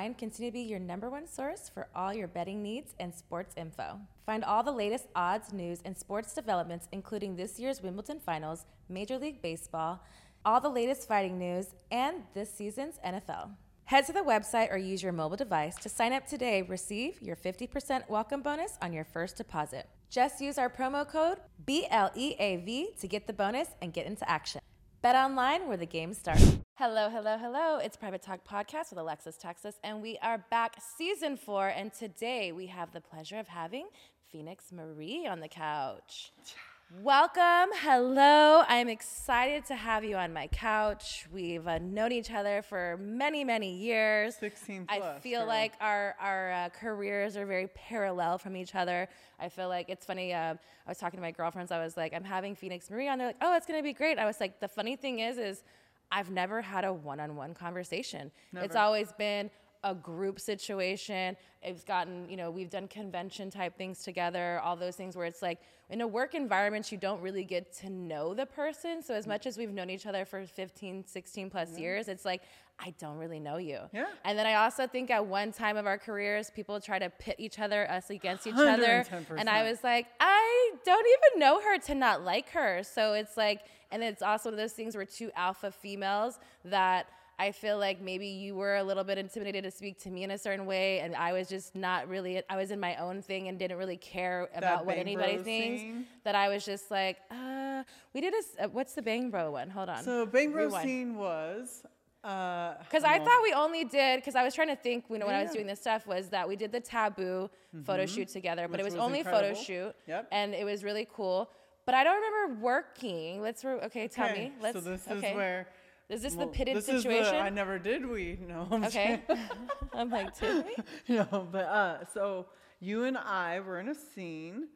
At BetOnline continue to be your number one source for all your betting needs and sports info. Find all the latest odds, news, and sports developments, including this year's Wimbledon Finals, Major League Baseball, all the latest fighting news, and this season's NFL. Head to the website or use your mobile device to sign up today. Receive your 50% welcome bonus on your first deposit. Just use our promo code BLEAV to get the bonus and get into action. Bet online where the game starts. Hello, hello, hello. It's Private Talk Podcast with Alexis Texas, and we are back season four. And today we have the pleasure of having Phoenix Marie on the couch. Welcome. Hello. I'm excited to have you on my couch. We've uh, known each other for many, many years. 16 I feel girl. like our our uh, careers are very parallel from each other. I feel like it's funny. Um, I was talking to my girlfriends. I was like, I'm having Phoenix Marie on. They're like, Oh, it's gonna be great. I was like, the funny thing is, is I've never had a one-on-one conversation. It's always been a group situation. It's gotten, you know, we've done convention type things together, all those things where it's like in a work environment, you don't really get to know the person. So as mm. much as we've known each other for 15, 16 plus years, it's like, I don't really know you. Yeah. And then I also think at one time of our careers, people try to pit each other, us against each other. And I was like, I don't even know her to not like her. So it's like, and it's also one of those things where two alpha females that I feel like maybe you were a little bit intimidated to speak to me in a certain way, and I was just not really. I was in my own thing and didn't really care about what anybody thinks. scene? That I was just like, uh, we did a. Uh, what's the Bang Bro one? Hold on. So Bang Bro Rewind. scene was. uh, Because I thought we only did, because I was trying to think, you know, when I was doing this stuff, was that we did the taboo photo shoot together, but Which it was, was only photo shoot. Yep. And it was really cool. But I don't remember working. Let's, re- okay, tell Okay, me. Let's, so this okay. is where. Is this well, the pitted this situation? Is the, I never did we? No. I'm okay. I'm like, did we? no, but uh, so you and I were in a scene,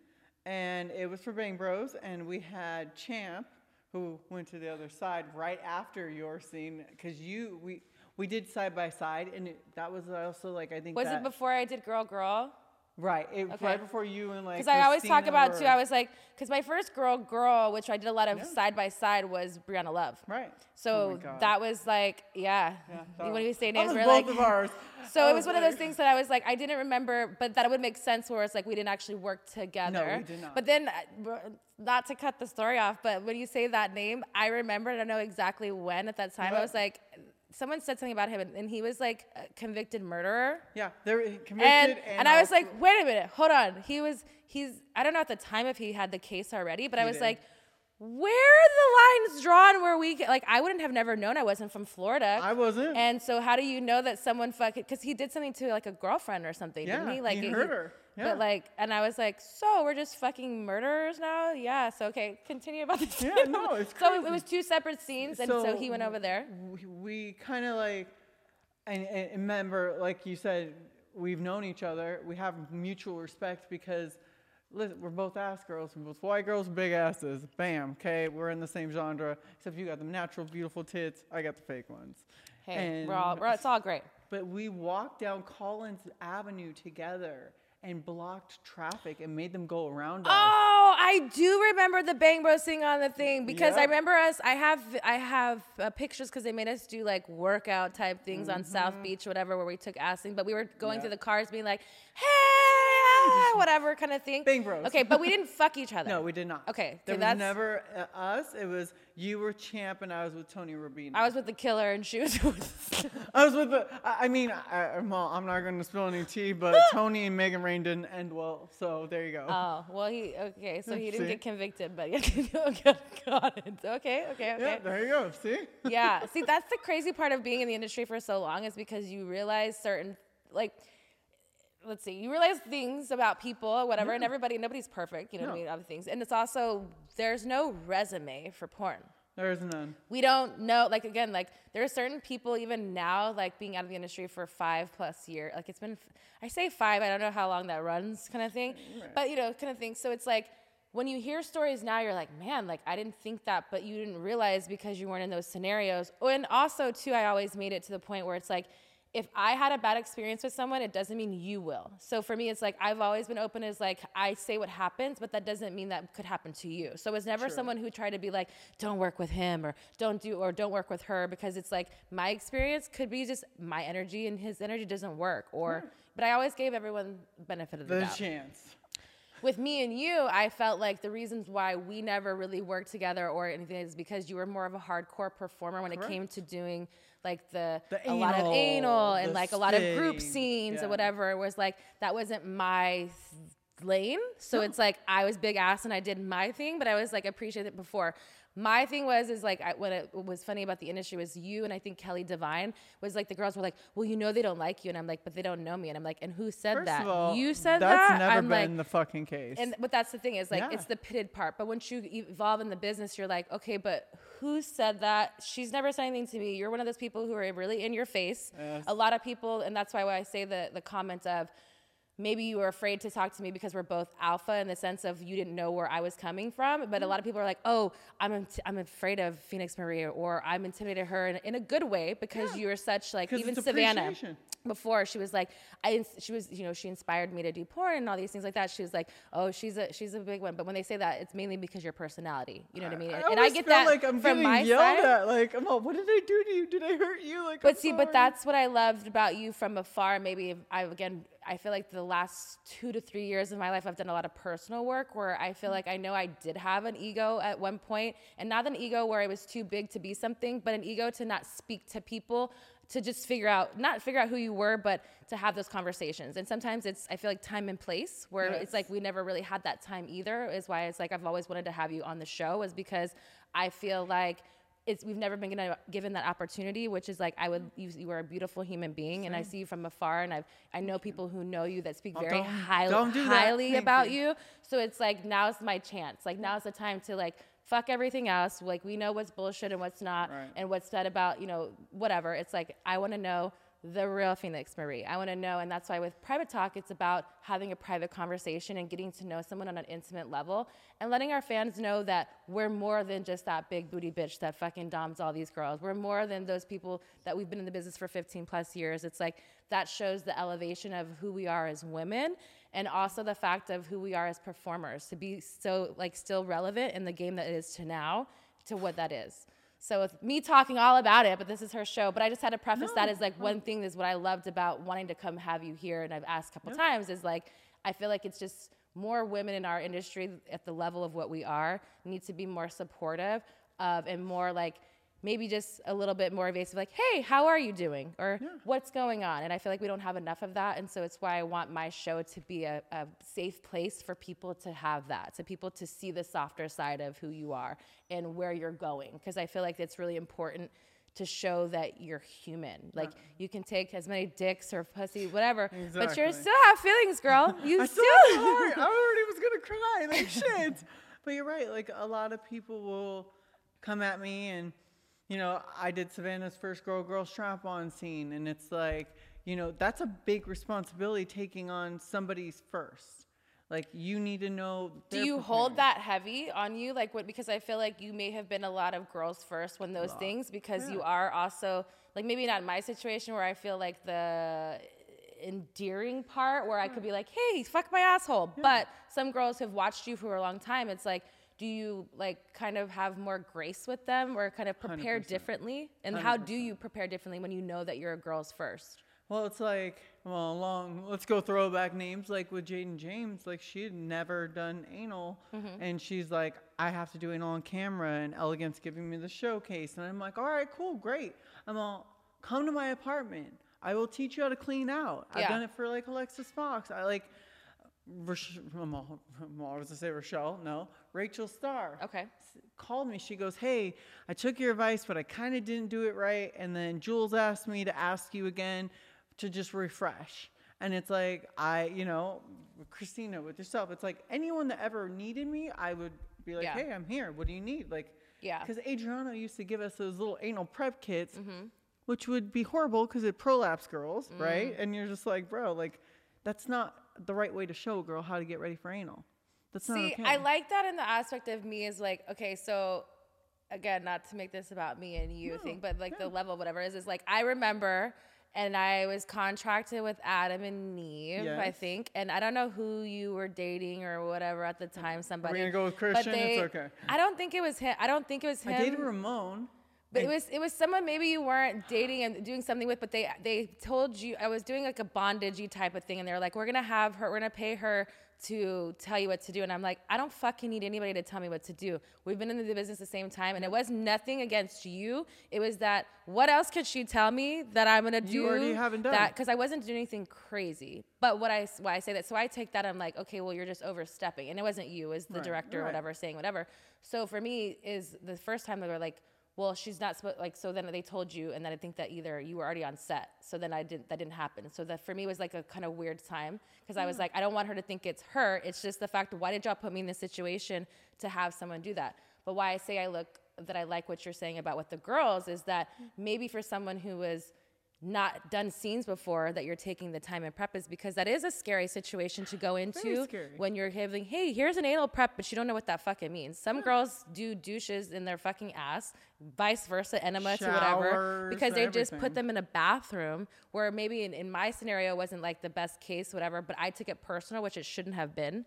and it was for Bang Bros, and we had Champ, who went to the other side right after your scene, because you we we did side by side, and it, that was also like I think Was that, it before I did Girl Girl? Right it, Okay. right before you and like Because I always talk about too. I was like, because my first Girl Girl, which I did a lot of side by side, was Brianna Love. right. So Oh that was like, yeah. that when we was- say names, we're both like, of ours. So it was one of those things that I was like, I didn't remember, but that it would make sense where it's like we didn't actually work together. No, we did not. But then, uh, not to cut the story off, but when you say that name, I remember, I don't know exactly when at that time. I was like, someone said something about him, and- and he was like a convicted murderer. Yeah, they were convicted, And, and, and I was like, wait a minute, hold on. He was, he's, I don't know at the time if he had the case already, but I was did. like, where are the lines drawn where we, ca- like, I wouldn't have never known I wasn't from Florida. I wasn't. And so how do you know that someone fucking because he did something to like a girlfriend or something, Yeah, didn't he? Like he hurt her. Yeah. But like, and I was like, so we're just fucking murderers now? Yeah. So okay, continue about this. Yeah, no, it's so it, crazy. was two separate scenes, and so, he went over there. We, we kind of like, and, and remember, like you said, we've known each other. We have mutual respect because listen, we're both ass girls. We're both white girls, big asses. Bam. Okay, we're in the same genre. Except you got the natural, beautiful tits. I got the fake ones. Hey, we're all, we're, it's all great. But we walked down Collins Avenue together and blocked traffic and made them go around us. Oh, I do remember the Bang Bros thing on the thing because I remember us. I have I have uh, pictures because they made us do like workout type things on South Beach, whatever, where we took acid. But we were going Mm-hmm. Yeah. through the cars, being like, "Hey, ah," whatever kind of thing. Bang Bros. Okay, but we didn't fuck each other. No, we did not. Okay, there okay, was that's- never uh, us. It was you were champ and I was with Tony Rubino. I was with the killer and she was with. I was with the. I, I mean, I, I'm- well, I'm not going to spill any tea, but Tony and Megan Rain didn't end well. So there you go. Oh well, he okay. So he didn't See? get convicted, but yeah, got it. Okay, okay, okay. yeah, okay. there you go. See? yeah. See, that's the crazy part of being in the industry for so long is because you realize certain like let's see, you realize things about people whatever, and everybody nobody's perfect, you know what I mean, other things. And it's also there's no resume for porn. There is none. We don't know, like again, like there are certain people even now, like being out of the industry for five plus years. Like it's been, I say five, I don't know how long that runs, kind of thing, but you know, kind of thing. So it's like when you hear stories now, you're like, man, like I didn't think that, but you didn't realize because you weren't in those scenarios. And also, too, I always made it to the point where it's like, if I had a bad experience with someone, it doesn't mean you will. So for me, it's like I've always been open as like I say what happens, but that doesn't mean that could happen to you. So it's never True. someone who tried to be like, don't work with him or don't do or don't work with her because it's like my experience could be just my energy and his energy doesn't work. Or but I always gave everyone benefit of the, The doubt chance. with me and you, I felt like the reasons why we never really worked together or anything is because you were more of a hardcore performer when it came to doing like the, The a lot of anal, anal and like a lot of group scenes yeah. or whatever. Was like that wasn't my lane. So it's like I was big ass and I did my thing, but I was like appreciate it before. My thing was is like I, what it was funny about the industry was you and I think Kelly Divine was like the girls were like, well, you know they don't like you, and I'm like, but they don't know me, and I'm like, and who said First that? all, you said that's that. That's never I'm been like, the fucking case. and but that's the thing is like Yeah. it's the pitted part. But once you evolve in the business, you're like, okay, but who said that? She's never said anything to me. You're one of those people who are really in your face. Yes. A lot of people, and that's why I say the the comment of maybe you were afraid to talk to me because we're both alpha in the sense of you didn't know where I was coming from. But a mm-hmm. lot of people are like, oh, I'm int- I'm afraid of Phoenix Maria, or I'm intimidated her in, in a good way because you were such like even Savannah before she was like I she was you know she inspired me to do porn and all these things like that. She was like, oh, she's a she's a big one. But when they say that, it's mainly because your personality. You know what I mean? I and I get that like I'm from my yelled side. at. Like, I'm all, what did I do to you? Did I hurt you? Like, But I'm see, sorry. but that's what I loved about you from afar. Maybe if I again, I feel like the last two to three years of my life, I've done a lot of personal work where I feel mm-hmm. like I know I did have an ego at one point, and not an ego where I was too big to be something, but an ego to not speak to people, to just figure out, not figure out who you were, but to have those conversations. And sometimes it's, I feel like time and place where it's like we never really had that time either. Is why it's like I've always wanted to have you on the show, is because I feel like it's we've never been gonna, given that opportunity, which is like I would mm. you, you are a beautiful human being, and I see you from afar, and I've I know people who know you that speak Oh, very don't- highly don't do that. highly about you. you. So it's like now's my chance. Like now's the time to like fuck everything else. Like we know what's bullshit and what's not, Right. and what's said about you know whatever. It's like I want to know the real Phoenix Marie. I want to know, and that's why with private talk, it's about having a private conversation and getting to know someone on an intimate level, and letting our fans know that we're more than just that big booty bitch that fucking doms all these girls. We're more than those people that we've been in the business for 15 plus years. It's like that shows the elevation of who we are as women and also the fact of who we are as performers to be so like still relevant in the game that it is to now to what that is so with me talking all about it but this is her show but i just had to preface that as like one thing is what i loved about wanting to come have you here and i've asked a couple times is like i feel like it's just more women in our industry at the level of what we are need to be more supportive of and more like maybe just a little bit more evasive like hey how are you doing or what's going on and i feel like we don't have enough of that and so it's why i want my show to be a, a safe place for people to have that to people to see the softer side of who you are and where you're going because i feel like it's really important to show that you're human like you can take as many dicks or pussy whatever but you still have feelings girl you I still, still. I already was gonna cry. Like shit. But you're right. Like a lot of people will come at me, and you know, I did Savannah's first girl girl strap on scene, and it's like, you know, that's a big responsibility taking on somebody's first. Like you need to know. do you hold that heavy on you? Like what because i feel like you may have been a lot of girls first when those things because you are also like maybe not in my situation where i feel like the endearing part where i could be like hey fuck my asshole. But some girls have watched you for a long time. It's like do you like kind of have more grace with them or kind of prepare 100%. differently and how do you prepare differently when you know that you're a girl's first Well, it's like, well, along, let's go throwback names like with Jaden James. Like, she had never done anal. Mm-hmm. And she's like, I have to do anal on camera, and Elegant's giving me the showcase. And I'm like, all right, cool, great. I'm all, come to my apartment. I will teach you how to clean out. I've done it for like Alexis Fox. I like, Roch- I'm all- I'm all- I was to say Rochelle. No, Rachel Starr okay called me. She goes, Hey, I took your advice, but I kind of didn't do it right. And then Jules asked me to ask you again to just refresh. And it's like, I, you know, Christina, with yourself, it's like anyone that ever needed me, I would be like, Yeah. Hey, I'm here. What do you need? Like, Yeah. Because Adriano used to give us those little anal prep kits, Mm-hmm. which would be horrible because it prolapse girls, right? And you're just like, bro, like, that's not the right way to show a girl how to get ready for anal. That's not See, okay. I like that in the aspect of me is like, okay, so again, not to make this about me and you thing, but like the level, whatever it is, is like I remember and I was contracted with Adam and Eve, I think. And I don't know who you were dating or whatever at the time, somebody. We're gonna go with but Christian? It's okay. I don't think it was him. I don't think it was him. I dated Ramon. But it was it was someone maybe you weren't dating and doing something with, but they they told you I was doing like a bondagey type of thing, and they're like, we're gonna have her, we're gonna pay her to tell you what to do, and I'm like, I don't fucking need anybody to tell me what to do. We've been in the business the same time, and it was nothing against you. It was that what else could she tell me that I'm gonna do? You already haven't done. that because I wasn't doing anything crazy. But what I why I say that, so I take that I'm like, okay, well you're just overstepping, and it wasn't you, it was the Right, director or right. whatever saying whatever. So for me, is the first time they were like, well, she's not supposed like. So then they told you, and then I think that either you were already on set, so then I didn't. That didn't happen. So that for me was like a kind of weird time because I was hmm. like, I don't want her to think it's her. It's just the fact. Why did y'all put me in this situation to have someone do that? But why I say I look that I like what you're saying about with the girls is that hmm. maybe for someone who was not done scenes before that you're taking the time and prep is because that is a scary situation to go into when you're having hey here's an anal prep but you don't know what that fucking means. Some girls do douches in their fucking ass vice versa enema to whatever because they just put them in a bathroom where maybe in, in my scenario wasn't like the best case whatever but i took it personal which it shouldn't have been.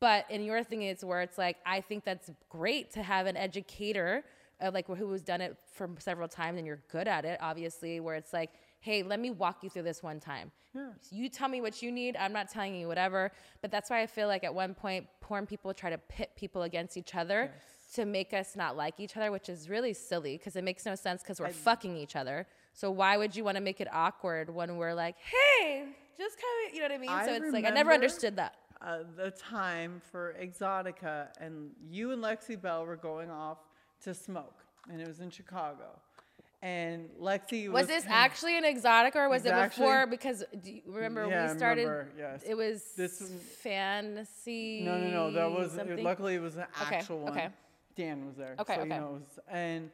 But in your thing it's where it's like i think that's great to have an educator uh, like who has done it for several times and you're good at it obviously where it's like hey let me walk you through this one time. You tell me what you need i'm not telling you whatever. But that's why i feel like at one point porn people try to pit people against each other to make us not like each other which is really silly because it makes no sense because we're fucking each other. So why would you want to make it awkward when we're like hey just kind of you know what i mean? I so it's like i never understood that. uh, the time for Exxxotica, and you and Lexi Belle were going off to smoke, and it was in Chicago. And Lexi was. Was this actually an exotic or was it actually- before? Because do you remember Yeah, we started. remember, yes. It was This fantasy. No, no, no. That was something? luckily it was an Okay, actual one. okay. Dan was there, Okay, so you okay. know. Was, and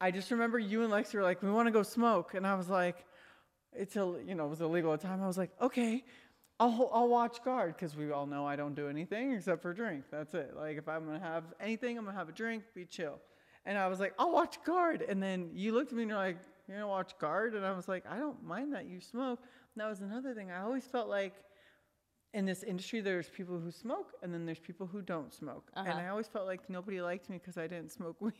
I just remember you and Lexi were like, "We want to go smoke," and I was like, "It's a you know it was illegal at the time." I was like, "Okay." I'll, I'll watch guard because we all know I don't do anything except for drink. That's it. Like if I'm gonna have anything, I'm gonna have a drink, be chill. And I was like, I'll watch guard. And then you looked at me and you're like, you're gonna watch guard? And I was like, I don't mind that you smoke. And that was another thing. I always felt like in this industry, there's people who smoke and then there's people who don't smoke. And Uh-huh. I always felt like nobody liked me because I didn't smoke weed.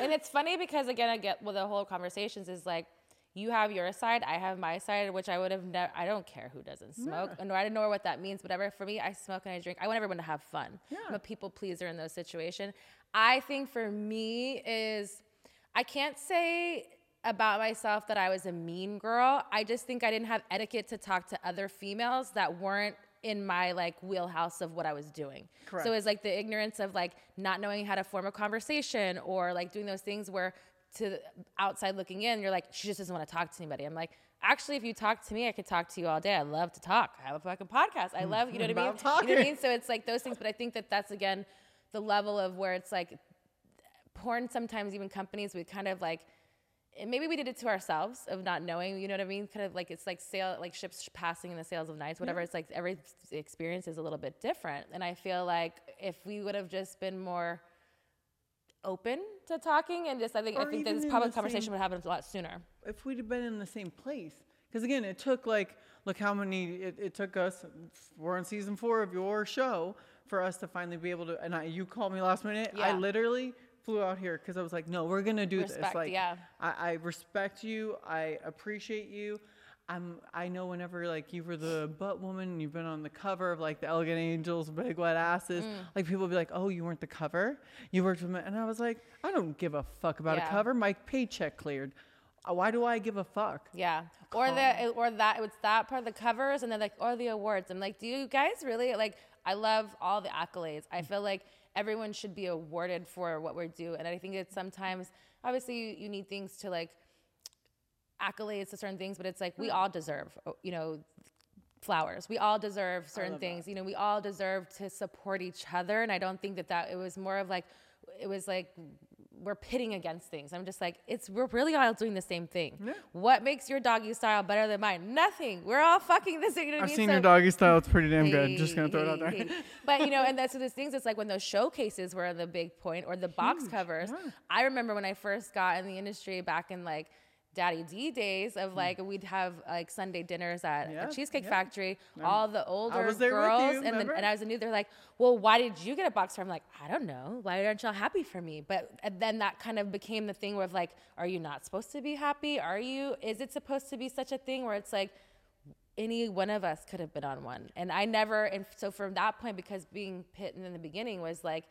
And it's funny because again, I get well, the whole conversations is like. You have your side, I have my side, which I would have never. I don't care who doesn't smoke, and I don't know what that means. Whatever. For me, I smoke and I drink. I want everyone to have fun. I'm a people pleaser in those situations. I think for me is, I can't say about myself that I was a mean girl. I just think I didn't have etiquette to talk to other females that weren't in my like wheelhouse of what I was doing. Correct. So it's like the ignorance of like not knowing how to form a conversation or like doing those things where to the outside looking in, you're like, she just doesn't want to talk to anybody. I'm like, actually, if you talk to me, I could talk to you all day. I love to talk. I have a fucking podcast. I love, you know what I mean? About You know what I talking. mean? So it's like those things, but I think that that's again the level of where it's like porn. Sometimes even companies we kind of like. Maybe we did it to ourselves of not knowing, you know what I mean? Kind of like it's like sail, like ships passing in the sails of nights, mm-hmm. whatever. It's like every experience is a little bit different. And I feel like if we would have just been more open to talking and just, I think, I think even this public conversation same- would happen a lot sooner. if we'd have been in the same place. Because again, it took like, look how many, it, it took us, we're on season four of your show for us to finally be able to, and I, you called me last minute. Yeah. I literally flew out here because I was like, no, we're going to do this. Respect, Like, yeah. I, I respect you. I appreciate you. I'm, I know whenever like you were the butt woman, you've been on the cover of like the Elegant Angels, Big Wet Asses. Mm. Like people would be like, "Oh, you weren't the cover. You worked with me," and I was like, "I don't give a fuck about Yeah. a cover. My paycheck cleared. Uh, Why do I give a fuck?" Yeah. Or the or that it's that part of the covers and then like or the awards. I'm like, do you guys really like I love all the accolades. I feel like everyone should be awarded for what we do. And I think that sometimes obviously you, you need things to like accolades to certain things, but it's like we all deserve uh, you know flowers. We all deserve certain things. You know, we all deserve to support each other. And I don't think that that it was more of like it was like we're pitting against things. I'm just like, it's we're really all doing the same thing. What makes your doggy style better than mine? Nothing. We're all fucking the same. You know I I've seen So- your doggy style. It's pretty damn good. Just gonna throw it out there. But you know, and that's those things. It's like when those showcases were the big point, or the box covers. I remember when I first got in the industry back in like Daddy D days of like we'd have like Sunday dinners at Hmm. Yeah, a Cheesecake yeah. Factory. All the older girls you, and then, and I was a new. They're like, "Well, why did you get a box cover?" I'm like, "I don't know. Why aren't y'all happy for me?" But and then that kind of became the thing where like, "Are you not supposed to be happy? Are you? Is it supposed to be such a thing where it's like?" any one of us could have been on one. And I never, and so from that point, because being pit in the beginning was like,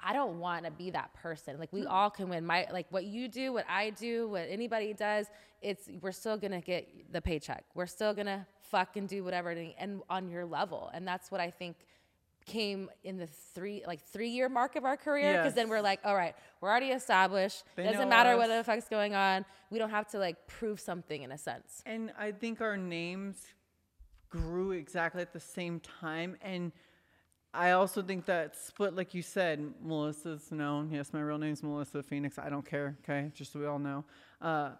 I don't want to be that person. Like we all can win. My like what you do, what I do, what anybody does, it's we're still gonna get the paycheck. We're still gonna fucking do whatever and- on your level. And that's what I think came in the three like three year mark of our career because then we're like all right we're already established They doesn't matter what the fuck's going on we don't have to like prove something in a sense And I think our names grew exactly at the same time. And I also think that split, like you said, Melissa's known. Yes, my real name's Melissa Phoenix. I don't care. Okay, just so we all know. Uh,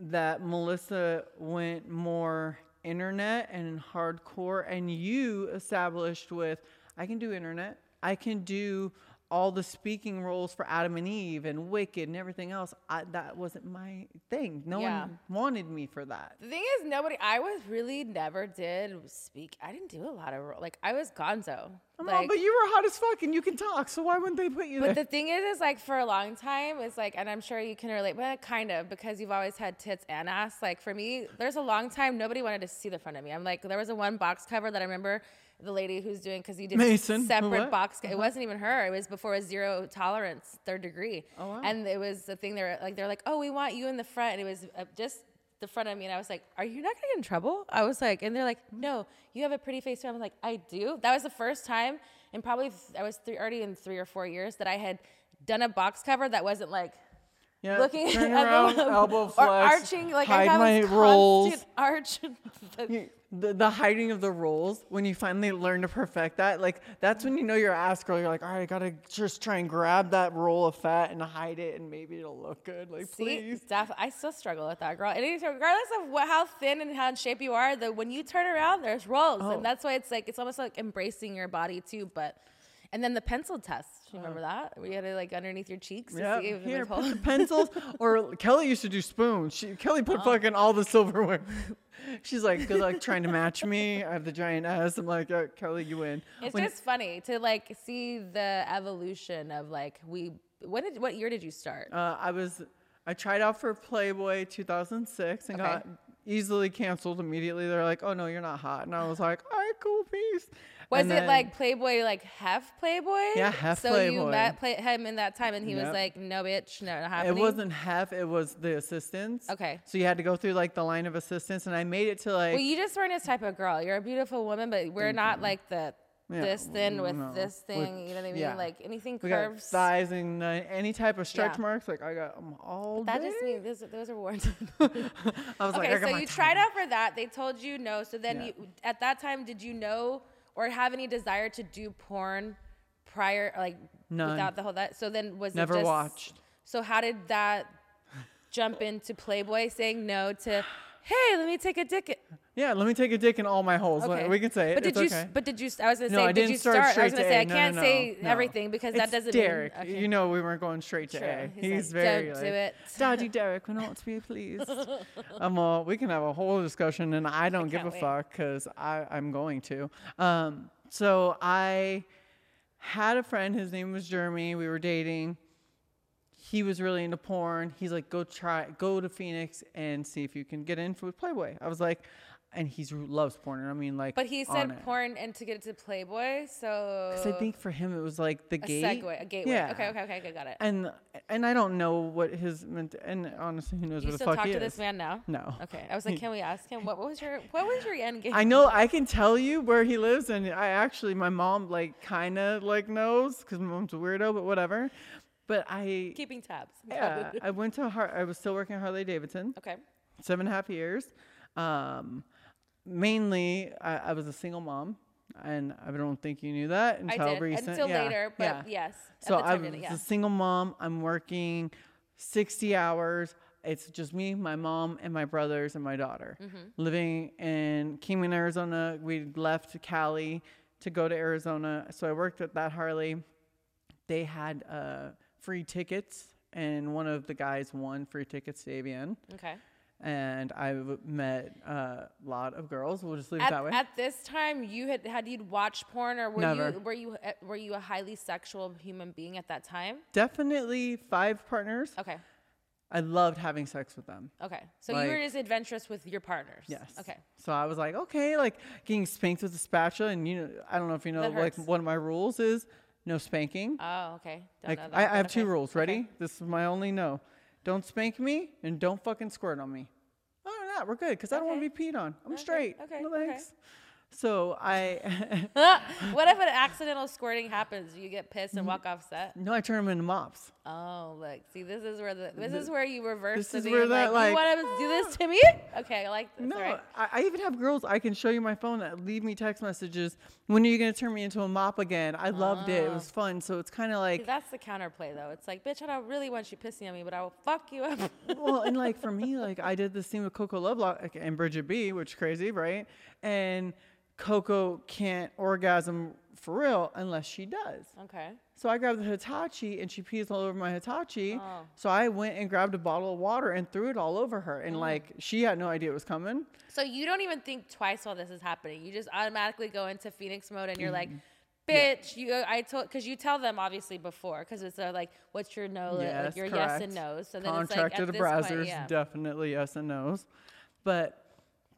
that Melissa went more internet and hardcore, and you established with I can do internet. I can do all the speaking roles for Adam and Eve and Wicked and everything else. I, that wasn't my thing. No Yeah. one wanted me for that. The thing is, nobody. I was really never did speak. I didn't do a lot of like. I was Gonzo. Come like, on, but you were hot as fuck and you can talk, so why wouldn't they put you But there? the thing is, is like for a long time, it's like, and I'm sure you can relate, but kind of because you've always had tits and ass. Like for me, there's a long time nobody wanted to see the front of me. I'm like, there was a one box cover that I remember the lady who's doing because you did Mason, separate what? Uh-huh. box. It wasn't even her. It was before a zero tolerance, third degree. Oh, wow. And it was the thing. They're like, they're like, oh, we want you in the front, and it was uh, just the front of me, and I was like, "Are you not gonna get in trouble?" I was like, and they're like, "No, you have a pretty face." I'm like, "I do." That was the first time, and probably th- I was three, already in three or four years that I had done a box cover that wasn't like yeah, looking at around, elbow or flex, arching. Like hide I have my rolls. arch. You- The, the hiding of the rolls when you finally learn to perfect that like that's when you know you're ass girl you're like all right i gotta just try and grab that roll of fat and hide it and maybe it'll look good like See, please def- I still struggle with that, girl. And regardless of what, how thin and how in shape you are, the when you turn around, there's rolls, Oh. and that's why it's like it's almost like embracing your body too. But and then the pencil test, you remember that? We had it like underneath your cheeks to Oh. yeah see if it here put the pencils or kelly used to do spoons she kelly Oh. put fucking all the silverware she's like good luck trying to match me i have the giant ass i'm like yeah, kelly you win It's When- just funny to like see the evolution of like we. When did what year did you start? Uh, I was I tried out for Playboy 2006 and Okay. got easily canceled immediately. They're like, "Oh no, you're not hot," and I was like, "All right, cool, peace." Was And it then- like Playboy, like half Playboy? Yeah, half so you met play- him in that time, and he was like, "No, bitch, no, not It wasn't half; it was the assistants. Okay. So you had to go through like the line of assistants, and I made it to like Well, you just weren't his type of girl. You're a beautiful woman, but we're not like the Yeah, this thin with no, this with- thing. you know what I mean? yeah. Like anything curves. thighs and uh, any type of stretch Yeah. marks. Like I got them all that day. just means those, those are warranted. I was like, okay, I so you time. tried out for that. They told you no. So then you, at that time, did you know or have any desire to do porn prior, like None. without the whole that? So then was Never it just, watched. So how did that jump into Playboy saying no to? Hey, let me take a dick. Yeah, let me take a dick in all my holes. Okay. We can say it. But did it's you? okay. But did you? I was gonna No, say, I did didn't you start start? I was gonna say. I No, can't no, say no. everything because that doesn't Derek. mean. Okay. You know we weren't going straight to True. A. He's He's, like, very "Don't like, do it." Daddy Derek, We're not to be pleased. um, well, we can have a whole discussion, and I don't give a wait. fuck because I'm going to. Um, so I had a friend. His name was Jeremy. We were dating. He was really into porn. He's like, go try, go to Phoenix and see if you can get in with Playboy. I was like, and he loves porn. I mean, like, But he said porn and to get it to Playboy, so because I think for him it was like the gate. segue, a gateway. Yeah. Okay, okay, okay, okay, got it. And and I don't know what his ment- and honestly, who knows you what the still fuck talk he to is. this man now? No. Okay, I was like, can we ask him what, what was your what was your end game? I know I can tell you where he lives, and I actually my mom like kind of like knows because my mom's a weirdo, but whatever. But I Keeping tabs. yeah I went to Har- I was still working at Harley Davidson okay. seven and a half years. Um, mainly I, I was a single mom. and I don't think you knew that I until did recent. until yeah, later, but yeah. yes. So I'm didn't, yeah. a single mom. I'm working 60 hours. It's just me, my mom, and my brothers and my daughter. Mm-hmm. Living in Kingman, Arizona. We left Cali to go to Arizona. So I worked at that Harley. They had uh, free tickets, and one of the guys won free tickets to AVN. Okay. And I w- met a lot of girls. We'll just leave it that At, way. at this time, you had had you watched porn, or were Never. you were you uh, were you a highly sexual human being at that time? Definitely five partners. Okay. I loved having sex with them. Okay. So you were Like- just adventurous with your partners. Yes. Okay. So I was like, okay, like getting spanked with a spatula, and you know, I don't know if you know, like one of my rules is no spanking. Oh, okay. Don't like I, I have two okay. rules. Okay. Ready? This is my only no. Don't spank me, and don't fucking squirt on me. Other than that, we're good because I don't want to be peed on. I'm Okay, straight. okay, No okay. thanks. So I what if an accidental squirting happens? You get pissed and walk off set. no, I turn them into mops. Oh, look. See, this is where the this is where you reverse. this the is where that, like, like, you want to do this to me? Okay, I like this. No, right. I, I even have girls. I can show you my phone that leave me text messages. When are you gonna turn me into a mop again? I loved it. It Oh. was fun. So it's kind of See, like that's the counterplay, though. It's like, bitch, I don't really want you pissing on me, but I will fuck you up. well, and like for me, like I did this scene with Coco Lovelock and Bridget B, which is crazy, right? And Coco can't orgasm for real unless she does. okay. So I grabbed the Hitachi and she pees all over my Hitachi. Oh. So I went and grabbed a bottle of water and threw it all over her. And like she had no idea it was coming. So you don't even think twice while this is happening. You just automatically go into Phoenix mode, and you're like, Mm-hmm. "Bitch, you." I told because you tell them obviously before because it's uh, like, "What's your no?" like Yes, your yes and correct. no's. So then Contracted it's like at this Brazzers, point, yeah. definitely yes and no's. But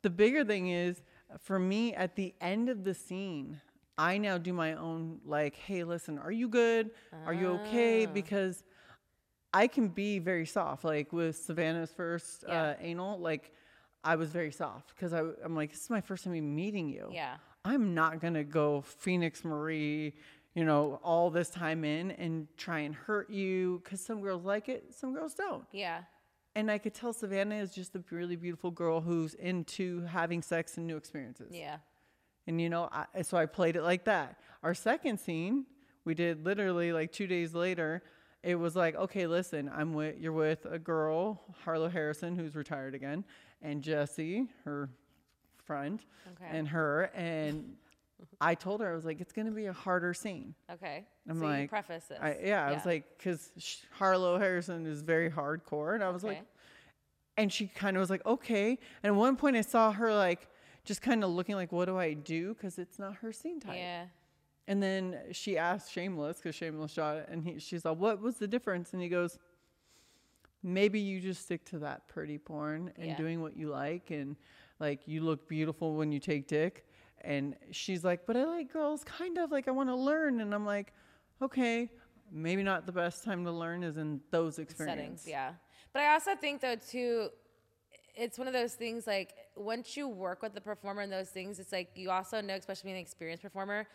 the bigger thing is for me at the end of the scene, I now do my own like, hey, listen, are you good? Are you okay? Ah. Because I can be very soft. Like with Savannah's first Yeah. uh, anal, like I was very soft because I'm like, this is my first time meeting you. Yeah. I'm not gonna go Phoenix Marie, you know, all this time in and try and hurt you because some girls like it, some girls don't. Yeah. And I could tell Savannah is just a really beautiful girl who's into having sex and new experiences. Yeah. And you know, I, so I played it like that. Our second scene, we did literally like two days later. It was like, okay, listen, I'm with you're with a girl, Harlow Harrison, who's retired again, and Jesse, her friend, Okay. and her. And I told her I was like, it's gonna be a harder scene. Okay. I'm so you like, preface this. I, yeah, I was like, because Harlow Harrison is very hardcore, and I was like, and she kind of was like, okay. And at one point, I saw her like just kind of looking like, what do I do? Because it's not her scene type. Yeah. And then she asked Shameless because Shameless shot it, and he, she's like, "What was the difference?" And he goes, "Maybe you just stick to that pretty porn and Yeah. doing what you like, and like you look beautiful when you take dick." And she's like, "But I like girls, kind of like I want to learn." And I'm like, "Okay, maybe not the best time to learn is in those experiences." settings. Yeah. But I also think though too, it's one of those things like once you work with the performer in those things, it's like you also know, especially being an experienced performer,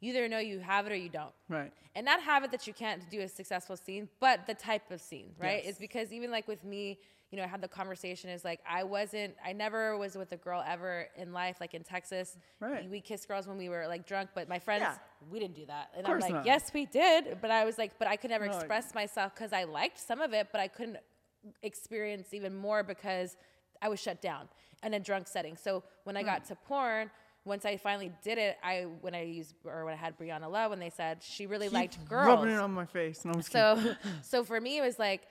you either know you have it or you don't. Right. And not have it that you can't do a successful scene, but the type of scene, right? Yes. Is because even like with me, you know, I had the conversation is like I wasn't, I never was with a girl ever in life, like in Texas. Right. We kissed girls when we were like drunk, but my friends, Yeah. we didn't do that. And I'm like, not. yes, we did. But I was like, but I could never No, express myself because I liked some of it, but I couldn't experience even more because I was shut down in a drunk setting. So when I hmm. got to porn, once I finally did it, I when I used or when I had Brianna Love, when they said she really Keep liked girls. rubbing it on my face. No. So, so for me, it was like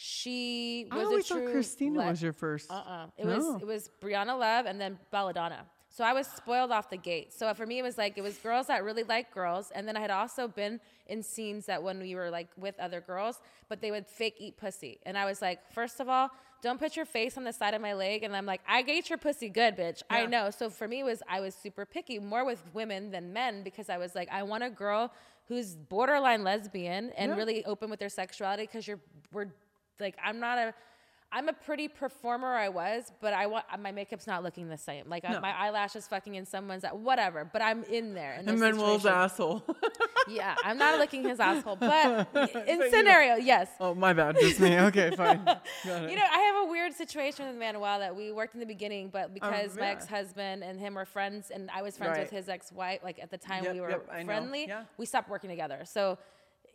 she I was always a true. thought Christina le- was your first. Uh-uh. It No. was it was Brianna Love and then Belladonna. So I was spoiled off the gate. So for me, it was like it was girls that really like girls, and then I had also been in scenes that when we were like with other girls, but they would fake eat pussy, and I was like, first of all, don't put your face on the side of my leg, and I'm like, I ate your pussy good, bitch. I know. So for me, it was I was super picky, more with women than men, because I was like, I want a girl who's borderline lesbian and really open with their sexuality, because you're we're like I'm not a I'm a pretty performer. I was, but I want my makeup's not looking the same. Like I, No. my eyelashes fucking in someone's whatever. But I'm in there. In And Manuel's asshole. Yeah, I'm not licking his asshole, but in you- scenario, yes. oh, my bad. Just me. Okay, fine. You know, I have a weird situation with Manuel that we worked in the beginning, but oh, because my Oh, yeah. ex-husband and him were friends, and I was friends with his ex-wife, like at the time Yep, we were yep, friendly, Yeah. we stopped working together. So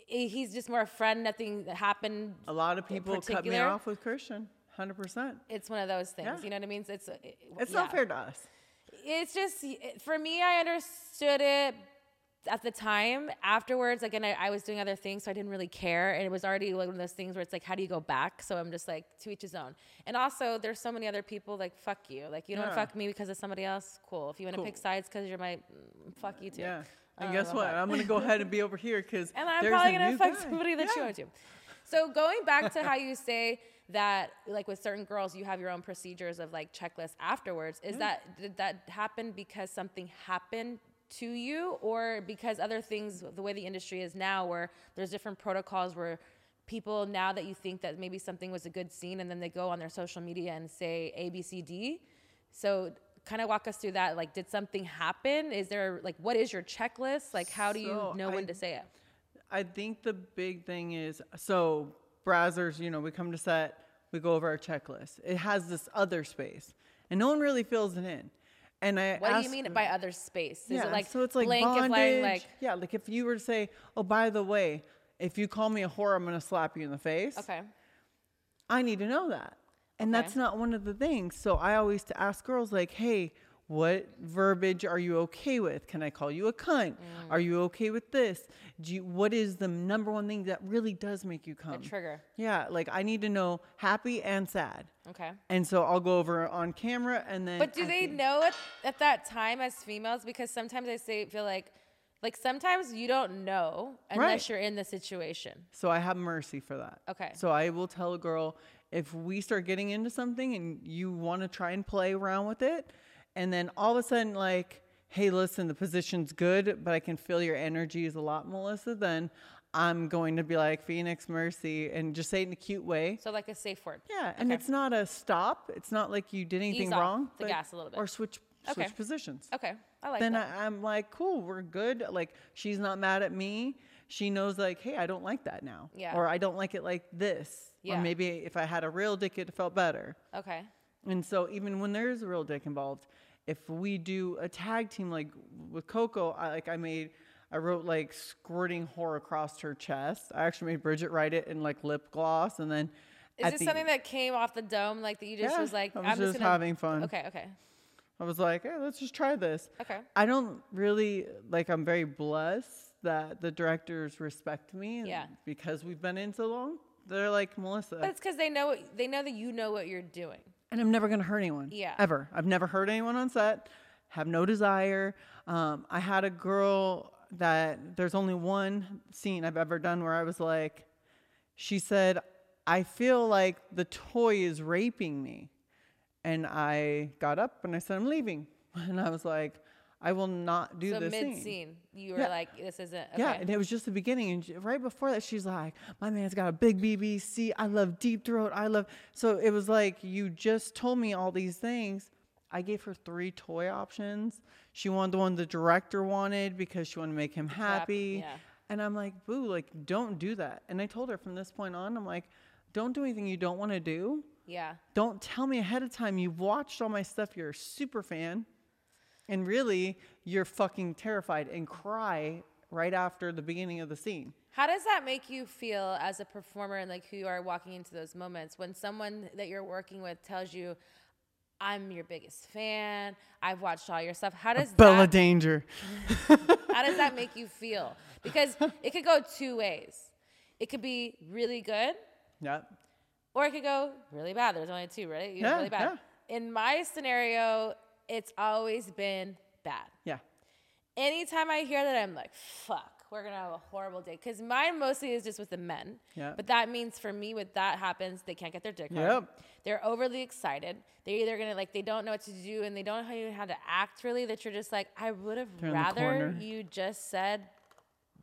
he's just more a friend. Nothing happened. a lot of people cut me off with Christian. 100%. It's one of those things. Yeah. You know what I mean? It's it- It's yeah. not fair to us. It's just for me. I understood it at the time. Afterwards, again, I, I was doing other things, so I didn't really care, and it was already one of those things where it's like, how do you go back? So I'm just like, to each his own. And also, there's so many other people like, fuck you. Like, you don't fuck me because of somebody else. Cool. If you want to Cool. pick sides because you're my, mm, fuck you too. Yeah. And guess what? I'm going to go ahead and be over here because and I'm there's probably a gonna new fuck guy. somebody that you want to. So going back to how you say that, like with certain girls, you have your own procedures of like checklists afterwards. Is that did that happen because something happened to you, or because other things, the way the industry is now, where there's different protocols where people now that you think that maybe something was a good scene, and then they go on their social media and say A, B, C, D. So kind of walk us through that. Like, did something happen? Is there like what is your checklist? Like, how do you So know when to say it? I think the big thing is so Brazzers, you know, we come to set, we go over our checklist. It has this other space, and no one really fills it in. And I What do you mean by other space? Is yeah, it like so it's like blank bondage. like yeah, like if you were to say, "Oh, by the way, if you call me a whore, I'm gonna slap you in the face." okay, I need to know that. And that's not one of the things. So I always to ask girls like, "Hey, what verbiage are you okay with? Can I call you a cunt? Mm. Are you okay with this? Do you, what is the number one thing that really does make you come? a trigger. Yeah, like I need to know happy and sad. Okay. And so I'll go over on camera and then But do at they the- know it at that time as females? Because sometimes I say feel like like sometimes you don't know unless Right. you're in the situation. So I have mercy for that. Okay. So I will tell a girl if we start getting into something and you want to try and play around with it, and then all of a sudden, like, hey, listen, the position's good, but I can feel your energy is a lot, Melissa, then I'm going to be like, Phoenix, mercy, and just say it in a cute way. So like a safe word. Yeah, and Okay. it's not a stop. It's not like you did anything off wrong. the gas a little bit. Or switch switch Okay. positions Okay. I like then that. I, I'm like, cool, we're good. Like, she's not mad at me. She knows, like, hey, I don't like that now. Yeah. Or I don't like it like this. Yeah. Or maybe if I had a real dick, it felt better. okay. And so, even when there's a real dick involved, if we do a tag team, like with Coco, I, like, I made, I wrote like squirting whore across her chest. I actually made Bridget write it in like lip gloss. And then, Is this the- something that came off the dome, like that you just Yeah, was like, I was am just gonna having fun. Okay. Okay. I was like, hey, let's just try this. Okay. I don't really like. I'm very blessed that the directors respect me. Yeah. Because we've been in so long, they're like Melissa, But it's because they know they know that you know what you're doing. and I'm never gonna hurt anyone. Yeah. Ever. I've never hurt anyone on set. Have no desire. Um, I had a girl that there's only one scene I've ever done where I was like, she said, I feel like the toy is raping me. And I got up and I said, I'm leaving. And I was like, I will not do so this mid scene. you were Yeah. like, this isn't. Okay. Yeah, and it was just the beginning. And right before that, she's like, "My man's got a big BBC. I love deep throat. I love." So it was like you just told me all these things. I gave her three toy options. She wanted the one the director wanted because she wanted to make him happy. yeah. And I'm like, "Boo, like don't do that." And I told her from this point on, I'm like, "Don't do anything you don't want to do. yeah. Don't tell me ahead of time. You've watched all my stuff. You're a super fan." And really, you're fucking terrified and cry right after the beginning of the scene. How does that make you feel as a performer and like who you are walking into those moments when someone that you're working with tells you, "I'm your biggest fan. I've watched all your stuff." How does Bella that, Danger. how does that make you feel? Because it could go two ways. It could be really good, Yeah. or it could go really bad. There's only two, right? You know, Yeah, really bad. In my scenario, it's always been bad. Yeah. anytime I hear that, I'm like, fuck, we're gonna have a horrible day. Because mine mostly is just with the men. Yeah. But that means for me, when that happens, they can't get their dick hard. Yep. They're overly excited. They're either gonna like they don't know what to do and they don't know how to act really. That you're just like, I would have They're in the rather you just said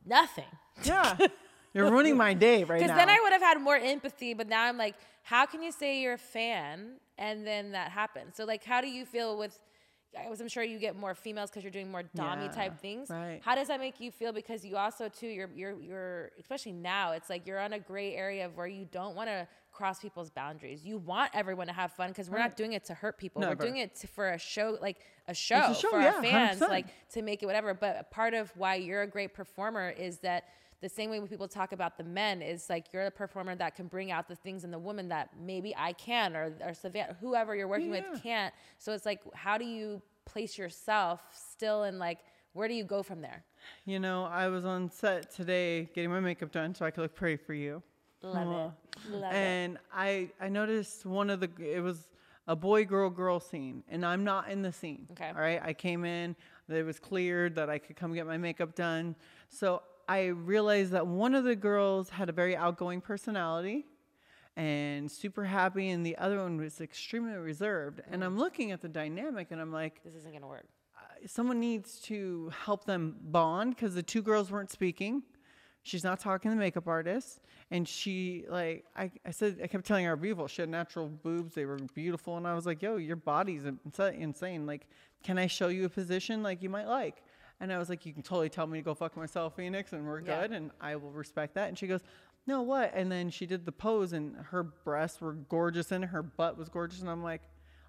nothing. Yeah. You're ruining my day right now. Because then I would have had more empathy. But now I'm like, how can you say you're a fan and then that happens? So like, how do you feel with? I was, I'm sure you get more females because you're doing more dommy Yeah, type things. right. How does that make you feel? Because you also too, you're you're you're especially now, it's like you're on a gray area of where you don't want to cross people's boundaries. You want everyone to have fun because we're not doing it to hurt people. Never. We're doing it to, for a show, like a show, show, for yeah, our fans, 100%. like to make it whatever. But part of why you're a great performer is that the same way when people talk about the men is like you're the performer that can bring out the things in the woman that maybe I can or or Savannah, whoever you're working Yeah. with can't. So it's like, how do you place yourself still in like where do you go from there? You know, I was on set today getting my makeup done so I could look pretty for you. Love it, love it. and I I noticed one of the it was a boy girl girl scene and I'm not in the scene. Okay. All right. I came in, it was cleared that I could come get my makeup done. So I realized that one of the girls had a very outgoing personality and super happy and the other one was extremely reserved. And I'm looking at the dynamic and I'm like This isn't gonna work. someone needs to help them bond because the two girls weren't speaking. She's not talking to the makeup artist. And she, like, I, I said, I kept telling her beautiful. She had natural boobs. They were beautiful. And I was like, yo, your body's insane. Like, can I show you a position like you might like? And I was like, you can totally tell me to go fuck myself, Phoenix, and we're Yeah. good. And I will respect that. And she goes, no, what? And then she did the pose, and her breasts were gorgeous and her butt was gorgeous. And I'm like,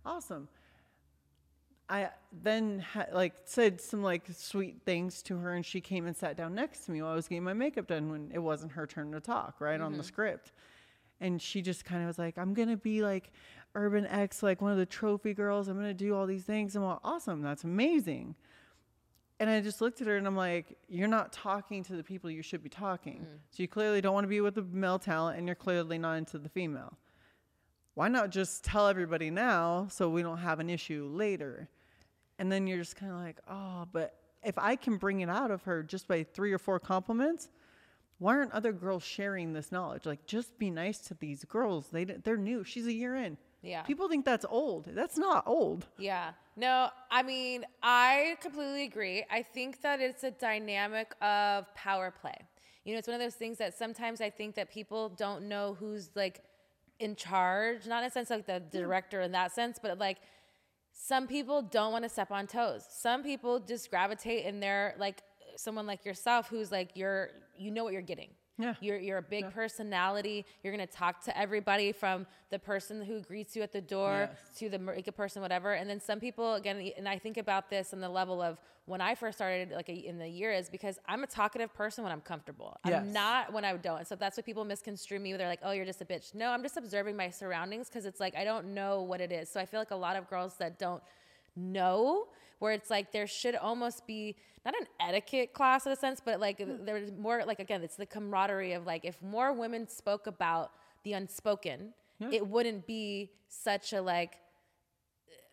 awesome. I then ha- like said some like sweet things to her, and she came and sat down next to me while I was getting my makeup done when it wasn't her turn to talk, right on the mm-hmm. script. And she just kind of was like, "I'm gonna be like Urban X, like one of the trophy girls. I'm gonna do all these things." I'm like, "Awesome, that's amazing." And I just looked at her and I'm like, "You're not talking to the people you should be talking. Mm. So you clearly don't want to be with the male talent, and you're clearly not into the female." why not just tell everybody now so we don't have an issue later? And then you're just kind of like, oh, but if I can bring it out of her just by three or four compliments, why aren't other girls sharing this knowledge? Like, just be nice to these girls. They, they're new. She's a year in. Yeah. People think that's old. That's not old. Yeah. No, I mean, I completely agree. I think that it's a dynamic of power play. You know, it's one of those things that sometimes I think that people don't know who's like in charge, not in a sense like the director in that sense, but like some people don't want to step on toes. Some people just gravitate and they're like someone like yourself who's like you're you know what you're getting. Yeah. You're you're a big personality. You're gonna talk to everybody from the person who greets you at the door Yes. to the makeup person, whatever. And then some people again, and I think about this on the level of when I first started, like a, in the year, is because I'm a talkative person when I'm comfortable. I'm not when I don't. So that's what people misconstrue me. They're like, "Oh, you're just a bitch." No, I'm just observing my surroundings because it's like I don't know what it is. So I feel like a lot of girls that don't know where it's like there should almost be not an etiquette class in a sense but like mm. there's more like again it's the camaraderie of like if more women spoke about the unspoken it wouldn't be such a like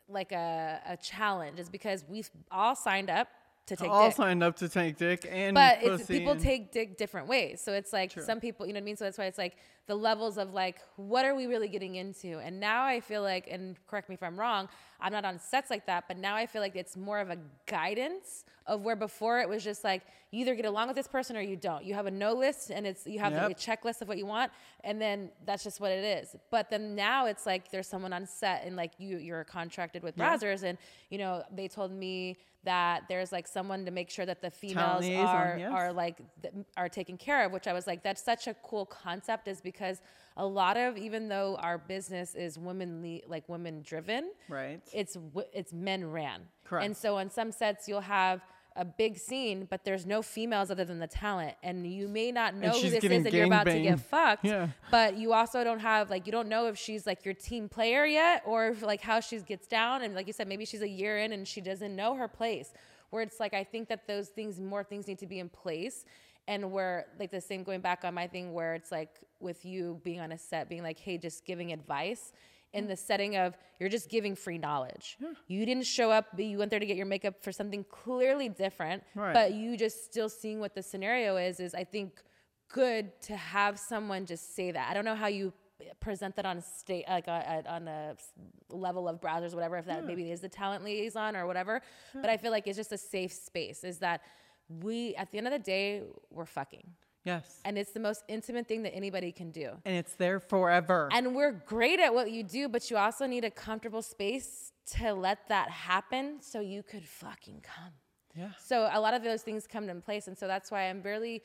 like a, a challenge is because we've all signed up to take All dick. signed up to take dick and but people and- take dick different ways. So it's like some people you know what i mean? So that's why it's like the levels of like what are we really getting into and now i feel like and correct me if i'm wrong i'm not on sets like that but now i feel like it's more of a guidance of where before it was just like you either get along with this person or you don't you have a no list and it's you have Yep. a checklist of what you want and then that's just what it is but then now it's like there's someone on set and like you you're contracted with Brazzers and you know they told me that there's like someone to make sure that the females are yes. are like th- are taken care of which i was like that's such a cool concept is because a lot of even though our business is women like women driven Right. it's it's men ran Correct. and so on some sets you'll have a big scene but there's no females other than the talent and you may not know who this is and you're about to get fucked Yeah. but you also don't have like you don't know if she's like your team player yet or if, like how she gets down and like you said maybe she's a year in and she doesn't know her place where it's like i think that those things more things need to be in place and where like the same going back on my thing where it's like with you being on a set being like hey just giving advice in the setting of you're just giving free knowledge. You didn't show up but you went there to get your makeup for something clearly different Right. but you just still seeing what the scenario is is i think good to have someone just say that. I don't know how you present that on state like uh, uh, on a level of Brazzers whatever if that maybe is the talent liaison or whatever but i feel like it's just a safe space is that we at the end of the day we're fucking Yes. And it's the most intimate thing that anybody can do. And it's there forever. And we're great at what you do, but you also need a comfortable space to let that happen so you could fucking come. yeah. So a lot of those things come into place. And so that's why I'm really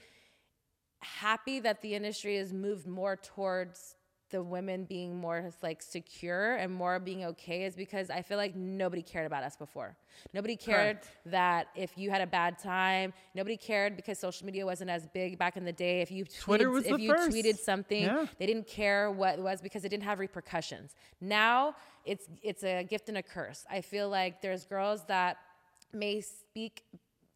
happy that the industry has moved more towards the women being more like secure and more being okay is because I feel like nobody cared about us before. Nobody cared Correct. that if you had a bad time, nobody cared because social media wasn't as big back in the day. If you tweeted, Twitter was if you first. tweeted something, Yeah. they didn't care what it was because it didn't have repercussions. Now it's it's a gift and a curse. I feel like there's girls that may speak